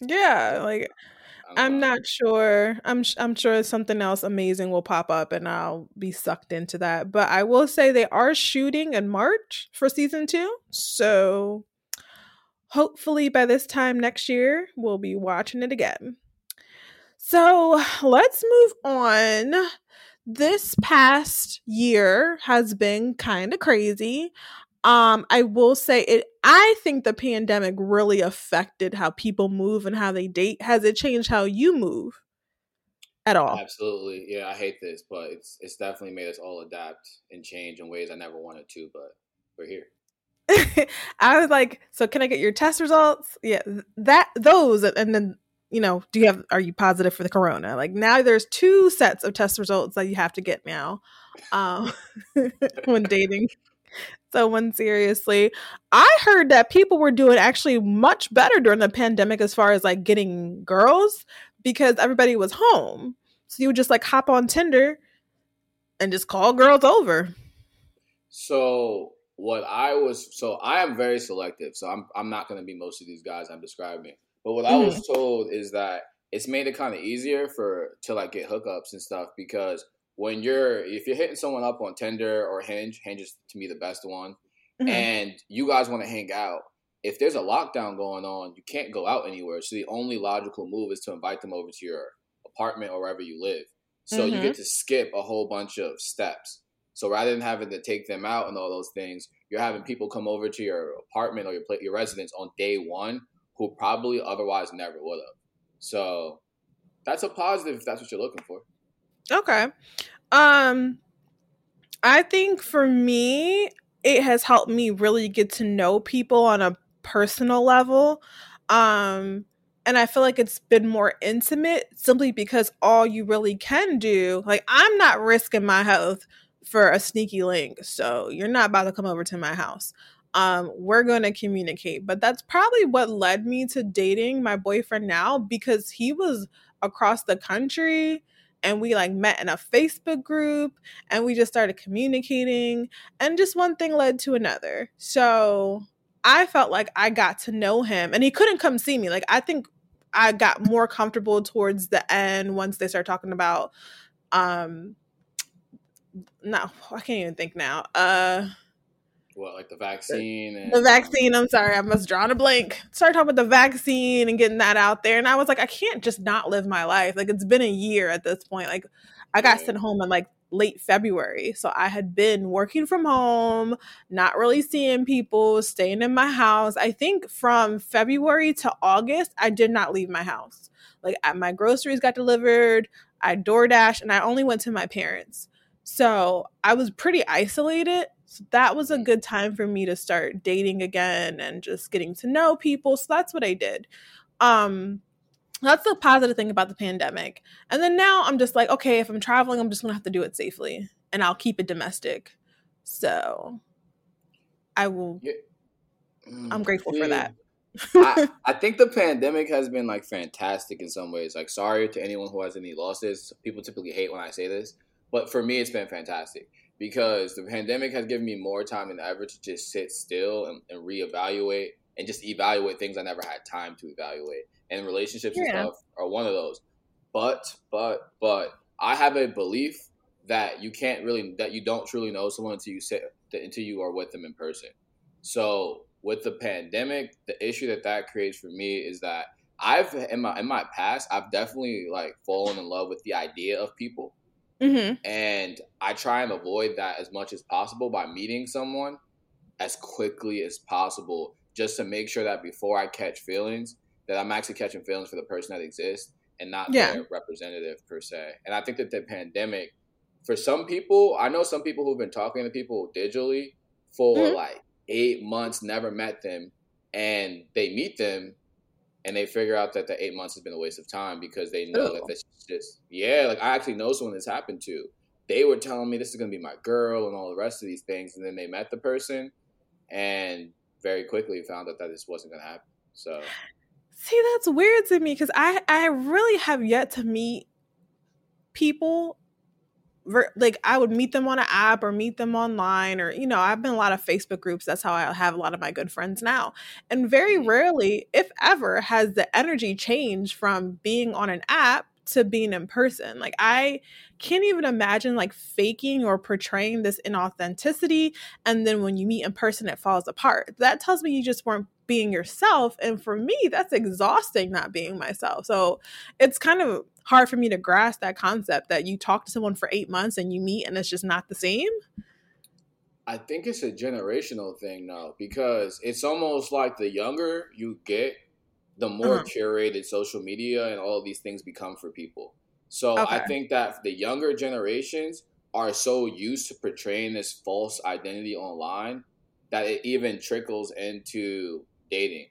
Yeah, like I'm know. not sure. I'm I'm sure something else amazing will pop up and I'll be sucked into that. But I will say they are shooting in March for season 2. So hopefully by this time next year we'll be watching it again. So, let's move on. This past year has been kind of crazy. Um, I will say it I think the pandemic really affected how people move and how they date. Has it changed how you move at all? Absolutely. Yeah, I hate this, but it's it's definitely made us all adapt and change in ways I never wanted to, but we're here. I was like, so can I get your test results? Yeah, that those and then you know, do you have are you positive for the corona? Like now there's two sets of test results that you have to get now um when dating someone seriously. I heard that people were doing actually much better during the pandemic as far as like getting girls because everybody was home. So you would just like hop on Tinder and just call girls over. So what I was so I am very selective. So I'm I'm not gonna be most of these guys I'm describing. But what mm-hmm. I was told is that it's made it kind of easier for to like get hookups and stuff because when you're if you're hitting someone up on Tinder or Hinge, Hinge is to me the best one, mm-hmm. and you guys want to hang out. If there's a lockdown going on, you can't go out anywhere. So the only logical move is to invite them over to your apartment or wherever you live. So mm-hmm. you get to skip a whole bunch of steps. So rather than having to take them out and all those things, you're having people come over to your apartment or your your residence on day one who probably otherwise never would have. So that's a positive if that's what you're looking for. Okay. Um I think for me it has helped me really get to know people on a personal level. Um and I feel like it's been more intimate simply because all you really can do, like I'm not risking my health for a sneaky link. So you're not about to come over to my house. Um, we're going to communicate. But that's probably what led me to dating my boyfriend now because he was across the country and we like met in a Facebook group and we just started communicating and just one thing led to another. So I felt like I got to know him and he couldn't come see me. Like I think I got more comfortable towards the end once they started talking about um no, I can't even think now. Uh what like the vaccine and the vaccine i'm sorry i must draw a blank. Started talking about the vaccine and getting that out there and i was like i can't just not live my life. Like it's been a year at this point. Like i got mm-hmm. sent home in like late february so i had been working from home not really seeing people staying in my house. I think from february to august i did not leave my house. Like my groceries got delivered i DoorDash and i only went to my parents. So i was pretty isolated so that was a good time for me to start dating again and just getting to know people. So that's what I did. Um that's the positive thing about the pandemic. And then now I'm just like, okay, if I'm traveling, I'm just gonna have to do it safely and I'll keep it domestic. So I will yeah. I'm grateful yeah. for that. I, I, think the pandemic has been like fantastic in some ways. Like, sorry to anyone who has any losses. People typically hate when I say this, but for me, it's been fantastic because the pandemic has given me more time than ever to just sit still and, and reevaluate and just evaluate things I never had time to evaluate. And relationships yeah. and stuff are one of those. But, but, but I have a belief that you can't really, that you don't truly know someone until you sit, until you are with them in person. So with the pandemic, the issue that that creates for me is that I've in my in my past, I've definitely like fallen in love with the idea of people Mm-hmm. And I try and avoid that as much as possible by meeting someone as quickly as possible, just to make sure that before I catch feelings, that I'm actually catching feelings for the person that exists and not yeah. their representative per se. And I think that the pandemic, for some people, I know some people who've been talking to people digitally for mm-hmm. like eight months, never met them, and they meet them and they figure out that the eight months has been a waste of time because they know oh. that this just yeah like i actually know someone this happened to they were telling me this is going to be my girl and all the rest of these things and then they met the person and very quickly found out that this wasn't going to happen So see, that's weird to me because I I really have yet to meet people like I would meet them on an app or meet them online or you know I've been a lot of Facebook groups that's how I have a lot of my good friends now and very mm-hmm. rarely if ever has the energy changed from being on an app to being in person like I can't even imagine like faking or portraying this inauthenticity and then when you meet in person it falls apart that tells me you just weren't being yourself and for me that's exhausting not being myself so it's kind of hard for me to grasp that concept that you talk to someone for eight months and you meet and it's just not the same. I think it's a generational thing now because it's almost like the younger you get, the more uh-huh. curated social media and all of these things become for people. So okay. I think that the younger generations are so used to portraying this false identity online that it even trickles into dating.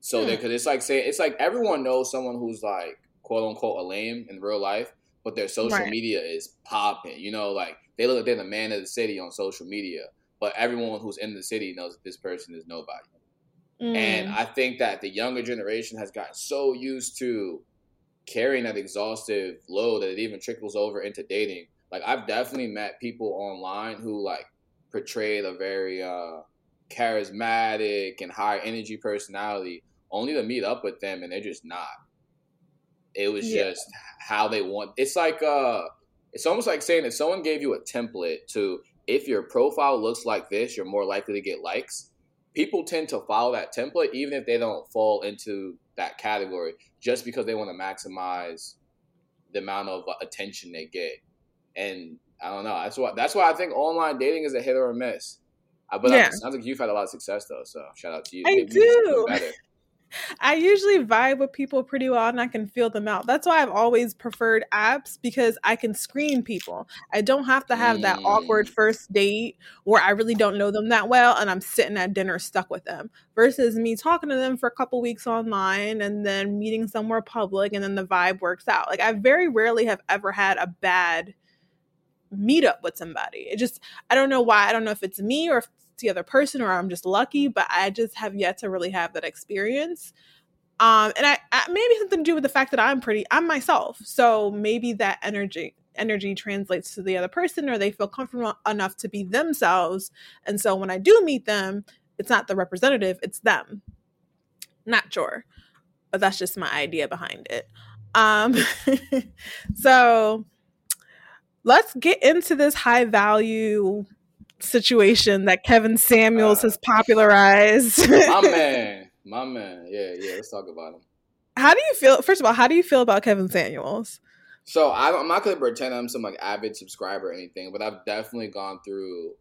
So because hmm. it's like say it's like everyone knows someone who's like quote unquote a lame in real life, but their social right. media is popping. You know, like they look like they're the man of the city on social media, but everyone who's in the city knows that this person is nobody. Mm. And I think that the younger generation has gotten so used to carrying that exhaustive load that it even trickles over into dating. Like I've definitely met people online who like portrayed a very uh, charismatic and high energy personality, only to meet up with them and they're just not. It was yeah. just how they want. It's like uh, it's almost like saying if someone gave you a template to if your profile looks like this, you're more likely to get likes. People tend to follow that template even if they don't fall into that category, just because they want to maximize the amount of attention they get. And I don't know. That's why. That's why I think online dating is a hit or a miss. But yeah. sounds like you've had a lot of success though. So shout out to you. I Maybe do. I usually vibe with people pretty well and I can feel them out. That's why I've always preferred apps because I can screen people. I don't have to have that awkward mm. first date where I really don't know them that well and I'm sitting at dinner stuck with them versus me talking to them for a couple weeks online and then meeting somewhere public and then the vibe works out. Like I very rarely have ever had a bad meetup with somebody. It just I don't know why. I don't know if it's me or if the other person or I'm just lucky, but I just have yet to really have that experience. Um, and I, I maybe something to do with the fact that I'm pretty, I'm myself. So maybe that energy energy translates to the other person or they feel comfortable enough to be themselves. And so when I do meet them, it's not the representative, it's them. Not sure. But that's just my idea behind it. Um so let's get into this high value situation that Kevin Samuels uh, has popularized. my man, my man. Yeah, yeah. Let's talk about him. How do you feel? First of all, how do you feel about Kevin Samuels? So I, am not going to pretend I'm some like avid subscriber or anything, but I've definitely gone through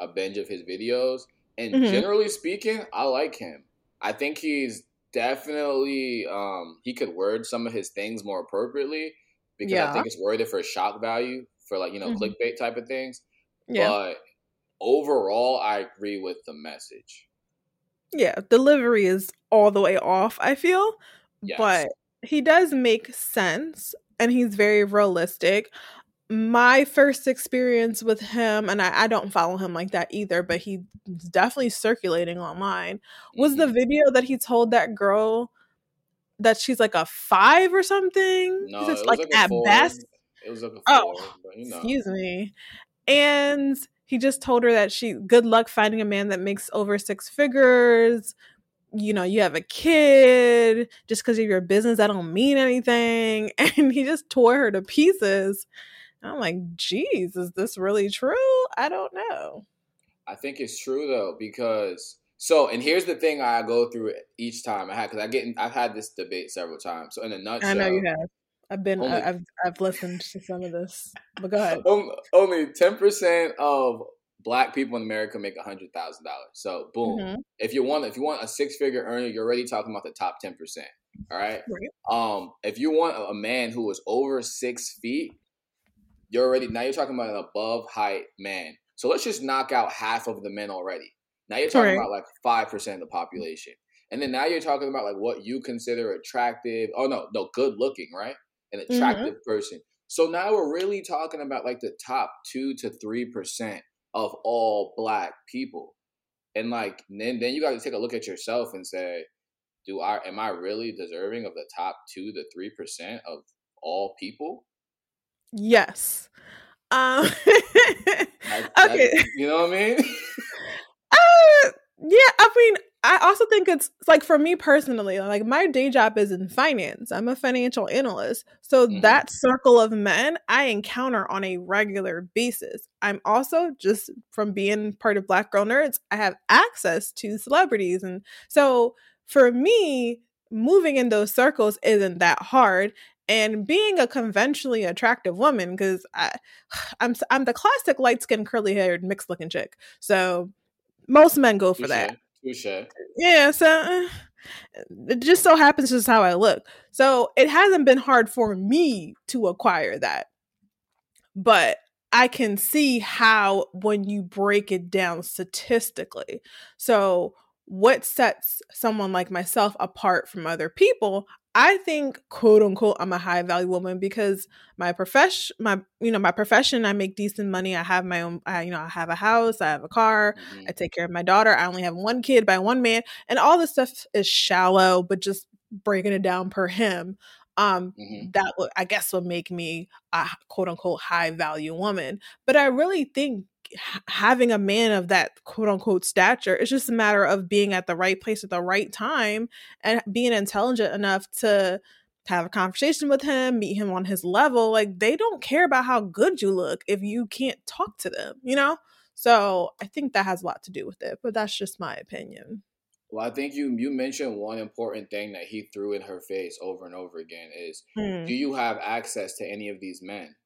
a binge of his videos, and mm-hmm. generally speaking, I like him. I think he's definitely um, he could word some of his things more appropriately because yeah. I think it's worded for shock value for like you know mm-hmm. clickbait type of things. Yeah. But overall, I agree with the message. Yeah, delivery is all the way off, I feel. Yes. But he does make sense and he's very realistic. My first experience with him, and I, I don't follow him like that either, but he's definitely circulating online, was mm-hmm. the video that he told that girl that she's like a five or something. No, like, like at best. It was like a oh, four, oh, but, you know. excuse me. And he just told her that she good luck finding a man that makes over six figures. You know you have a kid. Just because of your business that don't mean anything. And he just tore her to pieces. And i'm like geez is this really true? I don't know. I think it's true though because so and here's the thing i go through each time i had because i get i've had this debate several times. So in a nutshell i know you have I've been only, I've I've listened to some of this, but go ahead. Only ten percent of black people in America make a hundred thousand dollars. So boom, mm-hmm. if you want if you want a six figure earner, you're already talking about the top ten percent. All right? right. Um, if you want a man who is over six feet, you're already now you're talking about an above height man. So let's just knock out half of the men already. Now you're talking right. about like five percent of the population. And then now you're talking about like what you consider attractive. Oh no, no, good looking, right? An mm-hmm. attractive mm-hmm. person. So now we're really talking about like the top two to three percent of all black people. And like then then you got to take a look at yourself and say, do I am I really deserving of the top two to three percent of all people? Yes. Um, That- that- okay. you know what I mean? Uh, yeah, I mean, I also think it's it's like for me personally, like my day job is in finance. I'm a financial analyst. So Mhm. that circle of men I encounter on a regular basis. I'm also just from being part of Black Girl Nerds, I have access to celebrities. And so for me, moving in those circles isn't that hard. And being a conventionally attractive woman, because I I'm I'm the classic light skinned curly haired mixed looking chick. So most men go for that. Touche. Yeah, so uh, it just so happens just how I look. So it hasn't been hard for me to acquire that. But I can see how when you break it down statistically. So what sets someone like myself apart from other people? I think quote unquote I'm a high value woman because my profession my you know my profession I make decent money I have my own I, you know I have a house I have a car Mhm. I take care of my daughter. I only have one kid by one man, and all this stuff is shallow, but just breaking it down per him. Um, Mhm. that would I guess would make me a quote unquote high value woman. But I really think having a man of that quote unquote stature it's just a matter of being at the right place at the right time and being intelligent enough to have a conversation with him, meet him on his level. Like they don't care about how good you look if you can't talk to them, you know? So I think that has a lot to do with it, but that's just my opinion. Well, I think you you mentioned one important thing that he threw in her face over and over again is Hmm. do you have access to any of these men?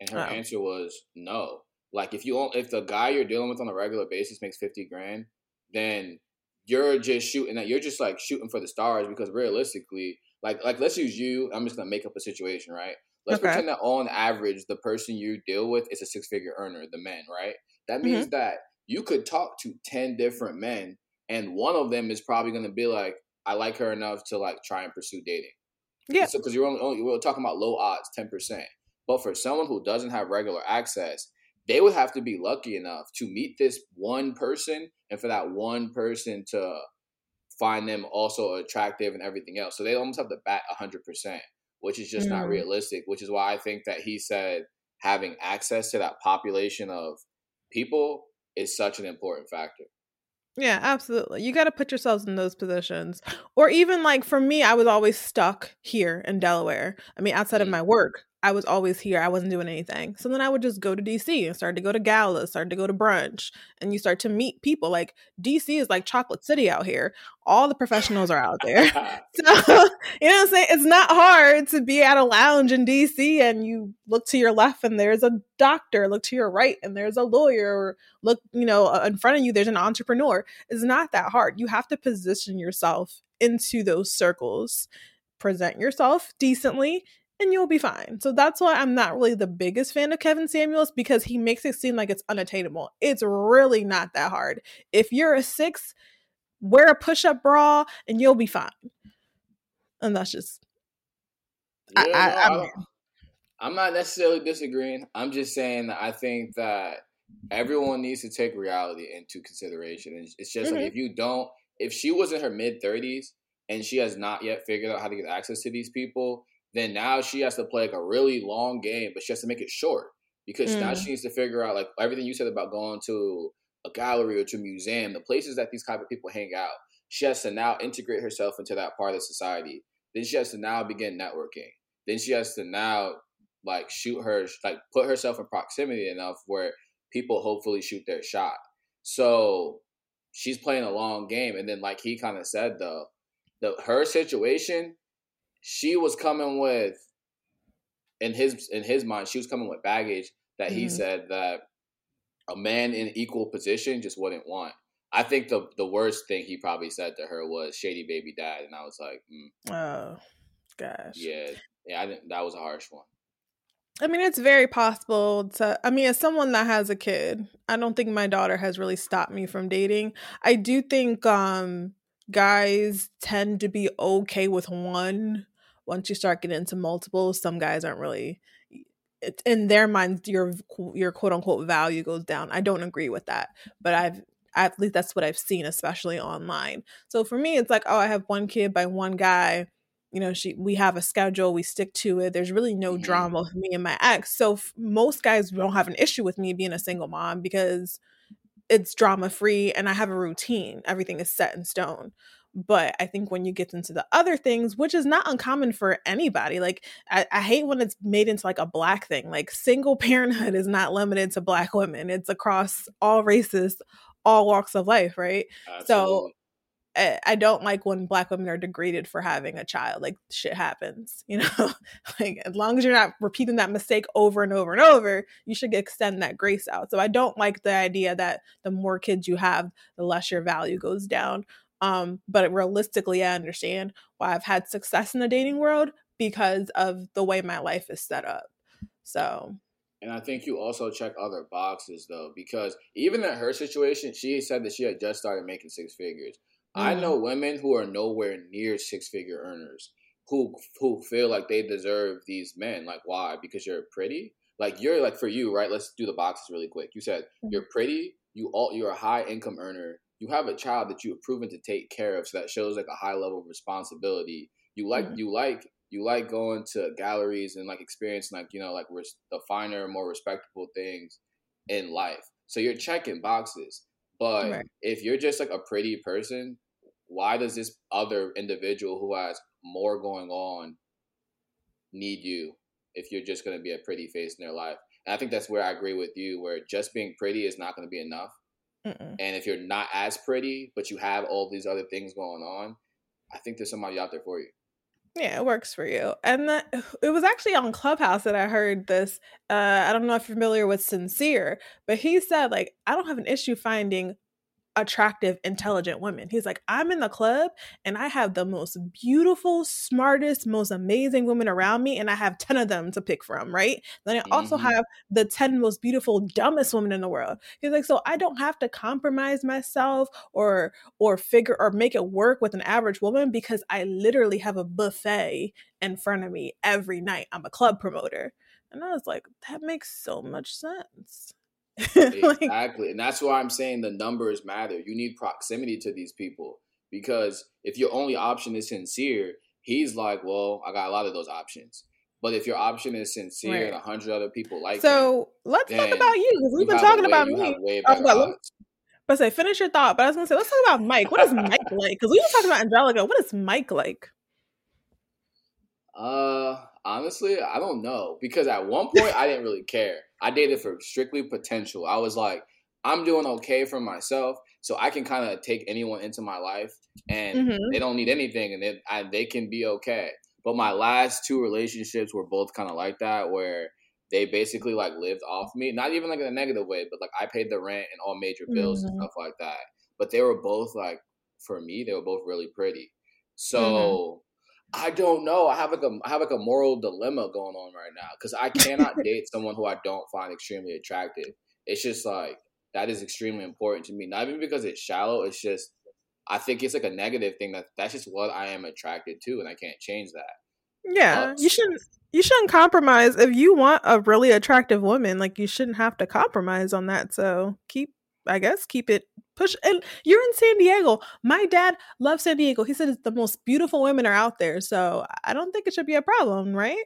And her Oh. answer was no. Like if you if the guy you're dealing with on a regular basis makes fifty grand, then you're just shooting at you're just like shooting for the stars because realistically, like like let's use you. I'm just gonna make up a situation, right? Let's Okay. pretend that on average the person you deal with is a six figure earner, the men, right? That mm-hmm. means that you could talk to ten different men, and one of them is probably gonna be like, I like her enough to like try and pursue dating. Yeah. So because you're only, only we're talking about low odds, ten percent. But for someone who doesn't have regular access, they would have to be lucky enough to meet this one person, and for that one person to find them also attractive and everything else. So they almost have to bat hundred percent, which is just not Mm. realistic. Which is why I think that he said having access to that population of people is such an important factor. Yeah, absolutely. You got to put yourselves in those positions. Or even like for me, I was always stuck here in Delaware. I mean, outside of Mm. my work, I was always here. I wasn't doing anything. So then I would just go to DC and start to go to galas, start to go to brunch, and you start to meet people. Like DC is like chocolate city out here. All the professionals are out there. So, you know what I'm saying? It's not hard to be at a lounge in DC and you look to your left and there's a doctor, look to your right and there's a lawyer, or look, you know, in front of you there's an entrepreneur. It's not that hard. You have to position yourself into those circles, present yourself decently, and you'll be fine. So that's why I'm not really the biggest fan of Kevin Samuels because he makes it seem like it's unattainable. It's really not that hard. If you're a six, wear a push up bra and you'll be fine and that's just I- Yeah, I- I don't- I'm not necessarily disagreeing. I'm just saying that I think that everyone needs to take reality into consideration. And it's just Mhm. like if you don't, if she was in her mid 30s and she has not yet figured out how to get access to these people, then now she has to play like a really long game, but she has to make it short because now Mm. she needs to figure out like everything you said about going to a gallery or to a museum, the places that these type of people hang out. She has to now integrate herself into that part of society. Then she has to now begin networking. Then she has to now like shoot her like put herself in proximity enough where people hopefully shoot their shot. So she's playing a long game. And then like he kind of said though, the her situation, she was coming with in his in his mind, she was coming with baggage that he Mhm. said that a man in equal position just wouldn't want. I think the the worst thing he probably said to her was "shady baby dad," and I was like, mm, oh gosh "Yeah, yeah, I didn't." That was a harsh one. i mean it's very possible to i mean as someone that has a kid i don't think my daughter has really stopped me from dating i do think um guys tend to be okay with one once you start getting into multiples, some guys aren't really in their minds your your quote unquote value goes down i don't agree with that but i've At least that's what I've seen, especially online. So for me, it's like, oh, I have one kid by one guy. You know, she we have a schedule, we stick to it. There's really no Mhm. drama with me and my ex. So f- most guys don't have an issue with me being a single mom because it's drama free and I have a routine. Everything is set in stone. But I think when you get into the other things, which is not uncommon for anybody, like I, I hate when it's made into like a black thing. Like single parenthood is not limited to black women. It's across all races, all walks of life, right? Absolutely. I, I don't like when black women are degraded for having a child. Like shit happens, you know. like as long as you're not repeating that mistake over and over and over, you should extend that grace out. So I don't like the idea that the more kids you have, the less your value goes down. Um, but realistically, I understand why I've had success in the dating world because of the way my life is set up. So And I think you also check other boxes though, because even in her situation, she said that she had just started making six figures. I Mhm. know women who are nowhere near six figure earners who who feel like they deserve these men. Like why? Because you're pretty. Like you're like for you, right? Let's do the boxes really quick. You said you're pretty. You all you're a high income earner. You have a child that you have proven to take care of, so that shows like a high level of responsibility. You like Mhm. you like you like going to galleries and like experiencing like you know like res- the finer, more respectable things in life. So you're checking boxes. But Right. if you're just like a pretty person, why does this other individual who has more going on need you if you're just going to be a pretty face in their life? And I think that's where I agree with you, where just being pretty is not going to be enough. Mm-mm. And if you're not as pretty, but you have all these other things going on, I think there's somebody out there for you. Yeah, it works for you. And that, it was actually on Clubhouse that I heard this. Uh, I don't know if you're familiar with Sincere, but he said, like, I don't have an issue finding attractive, intelligent women. He's like, I'm in the club and I have the most beautiful, smartest, most amazing women around me, and I have 10 of them to pick from, right? Then I also Mhm. have the 10 most beautiful, dumbest women in the world. He's like, so I don't have to compromise myself or or figure or make it work with an average woman because I literally have a buffet in front of me every night. I'm a club promoter. And I was like, that makes so much sense. like, exactly. And that's why I'm saying the numbers matter. You need proximity to these people because if your only option is sincere, he's like, well, I got a lot of those options. But if your option is sincere Right. and a hundred other people like him, so let's talk about you because we've been talking way- about me. have way I was better about- let- odds. But say, finish your thought. But I was gonna say, let's talk about Mike. What is Mike like? Because we were talking about Angelica. What is Mike like? Uh, honestly, I don't know because at one point I didn't really care. I dated for strictly potential. I was like, I'm doing okay for myself, so I can kind of take anyone into my life, and Mhm. they don't need anything, and they, I, they can be okay. But my last two relationships were both kind of like that, where they basically like lived off me, not even like in a negative way, but like I paid the rent and all major bills and Mhm. stuff like that. But they were both like, for me, they were both really pretty. So Mm-hmm. I don't know. I have like a I have like a moral dilemma going on right now because I cannot date someone who I don't find extremely attractive. It's just like that is extremely important to me. Not even because it's shallow. It's just I think it's like a negative thing that that's just what I am attracted to, and I can't change that. Yeah, Uh, you shouldn't. You shouldn't compromise if you want a really attractive woman. Like you shouldn't have to compromise on that. So keep, I guess, keep it push. And you're in San Diego. My dad loves San Diego. He said it's the most beautiful women are out there. So I don't think it should be a problem, right?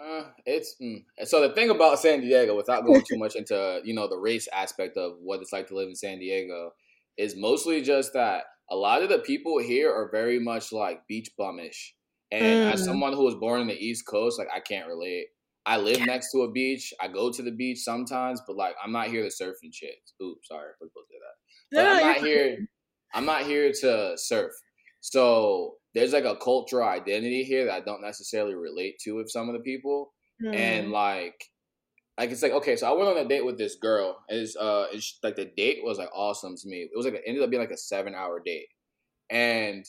Uh, it's mm. so the thing about San Diego, without going too much into you know the race aspect of what it's like to live in San Diego, is mostly just that a lot of the people here are very much like beach bummish. And as Mm. someone who was born in the East Coast, like I can't relate. I live next to a beach. I go to the beach sometimes, but like I'm not here to surf and shit. Oops, sorry, we're supposed to that. But No, I'm not here. I'm not here to surf. So there's like a cultural identity here that I don't necessarily relate to with some of the people, Mm. and like, like it's like okay, so I went on a date with this girl. It's uh, it's like the date was like awesome to me. It was like it ended up being like a seven hour date, and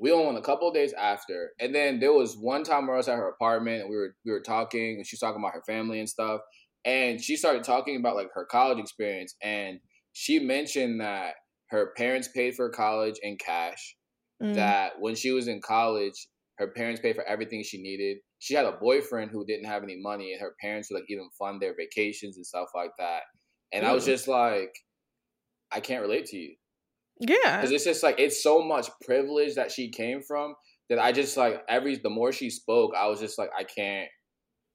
we went on a couple of days after. And then there was one time where I was at her apartment and we were we were talking, and she was talking about her family and stuff. And she started talking about like her college experience, and she mentioned that her parents paid for college in cash Mm. that when she was in college, her parents paid for everything she needed. She had a boyfriend who didn't have any money, and her parents would like even fund their vacations and stuff like that. And I was just like, I can't relate to you. Yeah. Because it's just like it's so much privilege that she came from that I just like every the more she spoke, I was just like I can't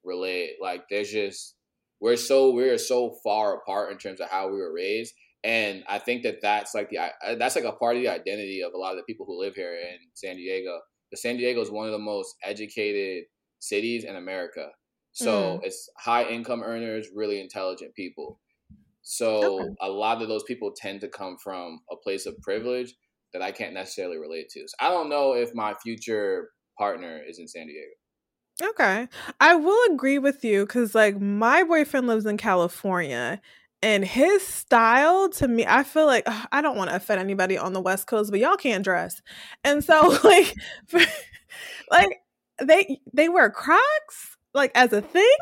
relate. Like there's just we're so we're so far apart in terms of how we were raised, and I think that that's like the that's like a part of the identity of a lot of the people who live here in San Diego. The San Diego is one of the most educated cities in America, so mm. it's high income earners, really intelligent people. So okay. a lot of those people tend to come from a place of privilege that I can't necessarily relate to. So I don't know if my future partner is in San Diego. Okay. I will agree with you cuz like my boyfriend lives in California and his style to me I feel like ugh, I don't want to offend anybody on the West Coast but y'all can't dress. And so like for, like they they wear Crocs like as a thing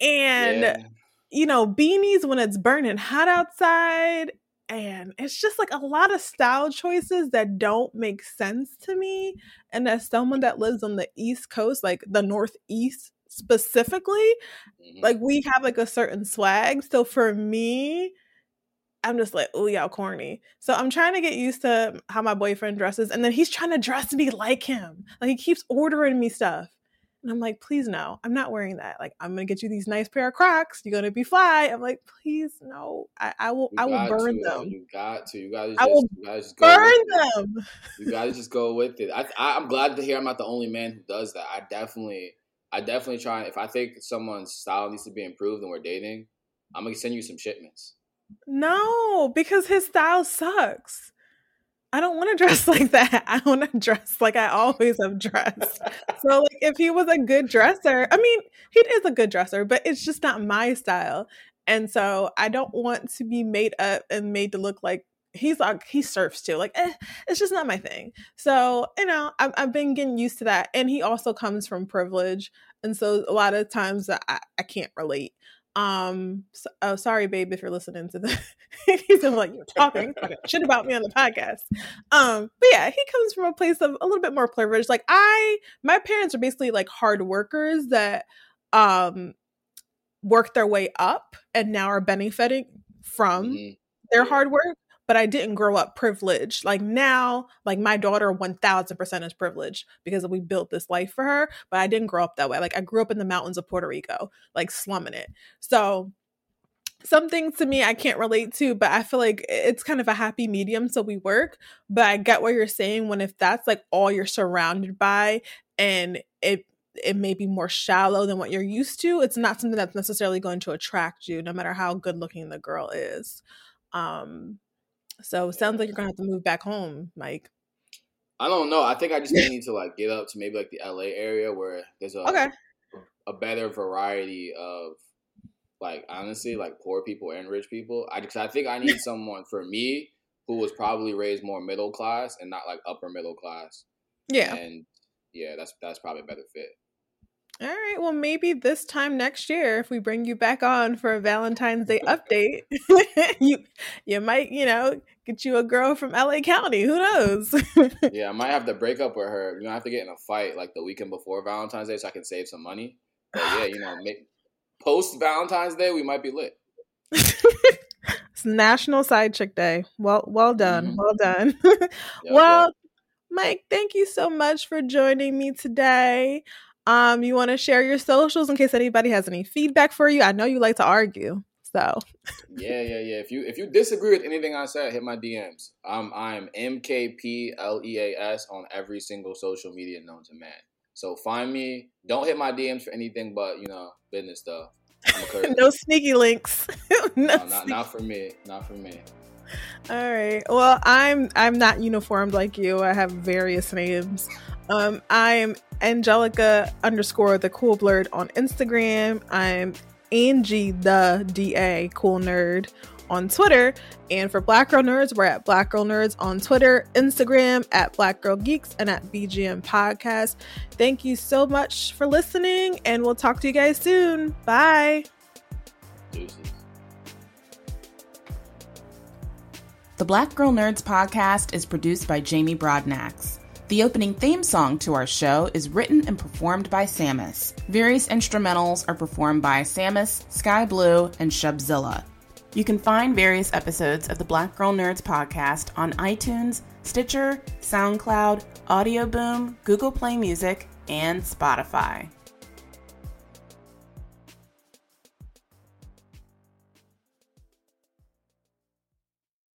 and yeah you know, beanies when it's burning hot outside. And it's just like a lot of style choices that don't make sense to me. And as someone that lives on the East Coast, like the Northeast specifically, mm-hmm. like we have like a certain swag. So for me, I'm just like, oh, y'all corny. So I'm trying to get used to how my boyfriend dresses. And then he's trying to dress me like him. Like he keeps ordering me stuff. And I'm like, please no, I'm not wearing that. Like, I'm gonna get you these nice pair of Crocs. You're gonna be fly. I'm like, please no. I, I will. You I will burn to, them. You got to. You gotta. Just, I will just burn them. You gotta just go with it. I, I, I'm glad to hear I'm not the only man who does that. I definitely, I definitely try. If I think someone's style needs to be improved and we're dating, I'm gonna send you some shipments. No, because his style sucks. I don't want to dress like that. I want to dress like I always have dressed. so like if he was a good dresser, I mean, he is a good dresser, but it's just not my style. And so I don't want to be made up and made to look like he's like he surfs too. Like eh, it's just not my thing. So you know I've, I've been getting used to that, and he also comes from privilege, and so a lot of times I, I can't relate. Um, so, oh, sorry, babe, if you're listening to the, he's like you're talking shit about me on the podcast. Um, but yeah, he comes from a place of a little bit more privilege. Like I, my parents are basically like hard workers that, um, worked their way up and now are benefiting from mm-hmm. their hard work but I didn't grow up privileged. Like now, like my daughter 1000% is privileged because we built this life for her, but I didn't grow up that way. Like I grew up in the mountains of Puerto Rico, like slumming it. So some things to me I can't relate to, but I feel like it's kind of a happy medium. So we work. But I get what you're saying when if that's like all you're surrounded by and it it may be more shallow than what you're used to, it's not something that's necessarily going to attract you, no matter how good looking the girl is. Um, so it sounds like you're gonna have to move back home, Mike. I don't know. I think I just need to like get up to maybe like the LA area where there's a okay. a better variety of like honestly like poor people and rich people. I just I think I need someone for me who was probably raised more middle class and not like upper middle class. Yeah. And yeah, that's that's probably a better fit. All right. Well, maybe this time next year, if we bring you back on for a Valentine's Day update, you you might, you know, get you a girl from LA County. Who knows? yeah, I might have to break up with her. You know, I have to get in a fight like the weekend before Valentine's Day so I can save some money. But yeah, you know, post Valentine's Day, we might be lit. it's National Side Chick Day. Well, well done. Mm-hmm. Well done. yep, well, yep. Mike, thank you so much for joining me today. Um, you want to share your socials in case anybody has any feedback for you? I know you like to argue. So yeah, yeah, yeah. If you if you disagree with anything I said, hit my DMs. Um, I'm MKPLEAS on every single social media known to man. So find me. Don't hit my DMs for anything but you know business stuff. no sneaky links. no, no not, not for me. Not for me. All right. Well, I'm I'm not uniformed like you. I have various names. Um, I'm Angelica underscore the cool blurred on Instagram. I'm Angie the DA cool nerd on Twitter. And for Black Girl Nerds, we're at Black Girl Nerds on Twitter, Instagram at Black Girl Geeks, and at BGN Podcast. Thank you so much for listening, and we'll talk to you guys soon. Bye. The Black Girl Nerds podcast is produced by Jamie Broadnax. The opening theme song to our show is written and performed by Sammus. Various instrumentals are performed by Sammus, Sky Blue, and Shubzilla. You can find various episodes of the Black Girl Nerds podcast on iTunes, Stitcher, SoundCloud, Audioboom, Google Play Music, and Spotify.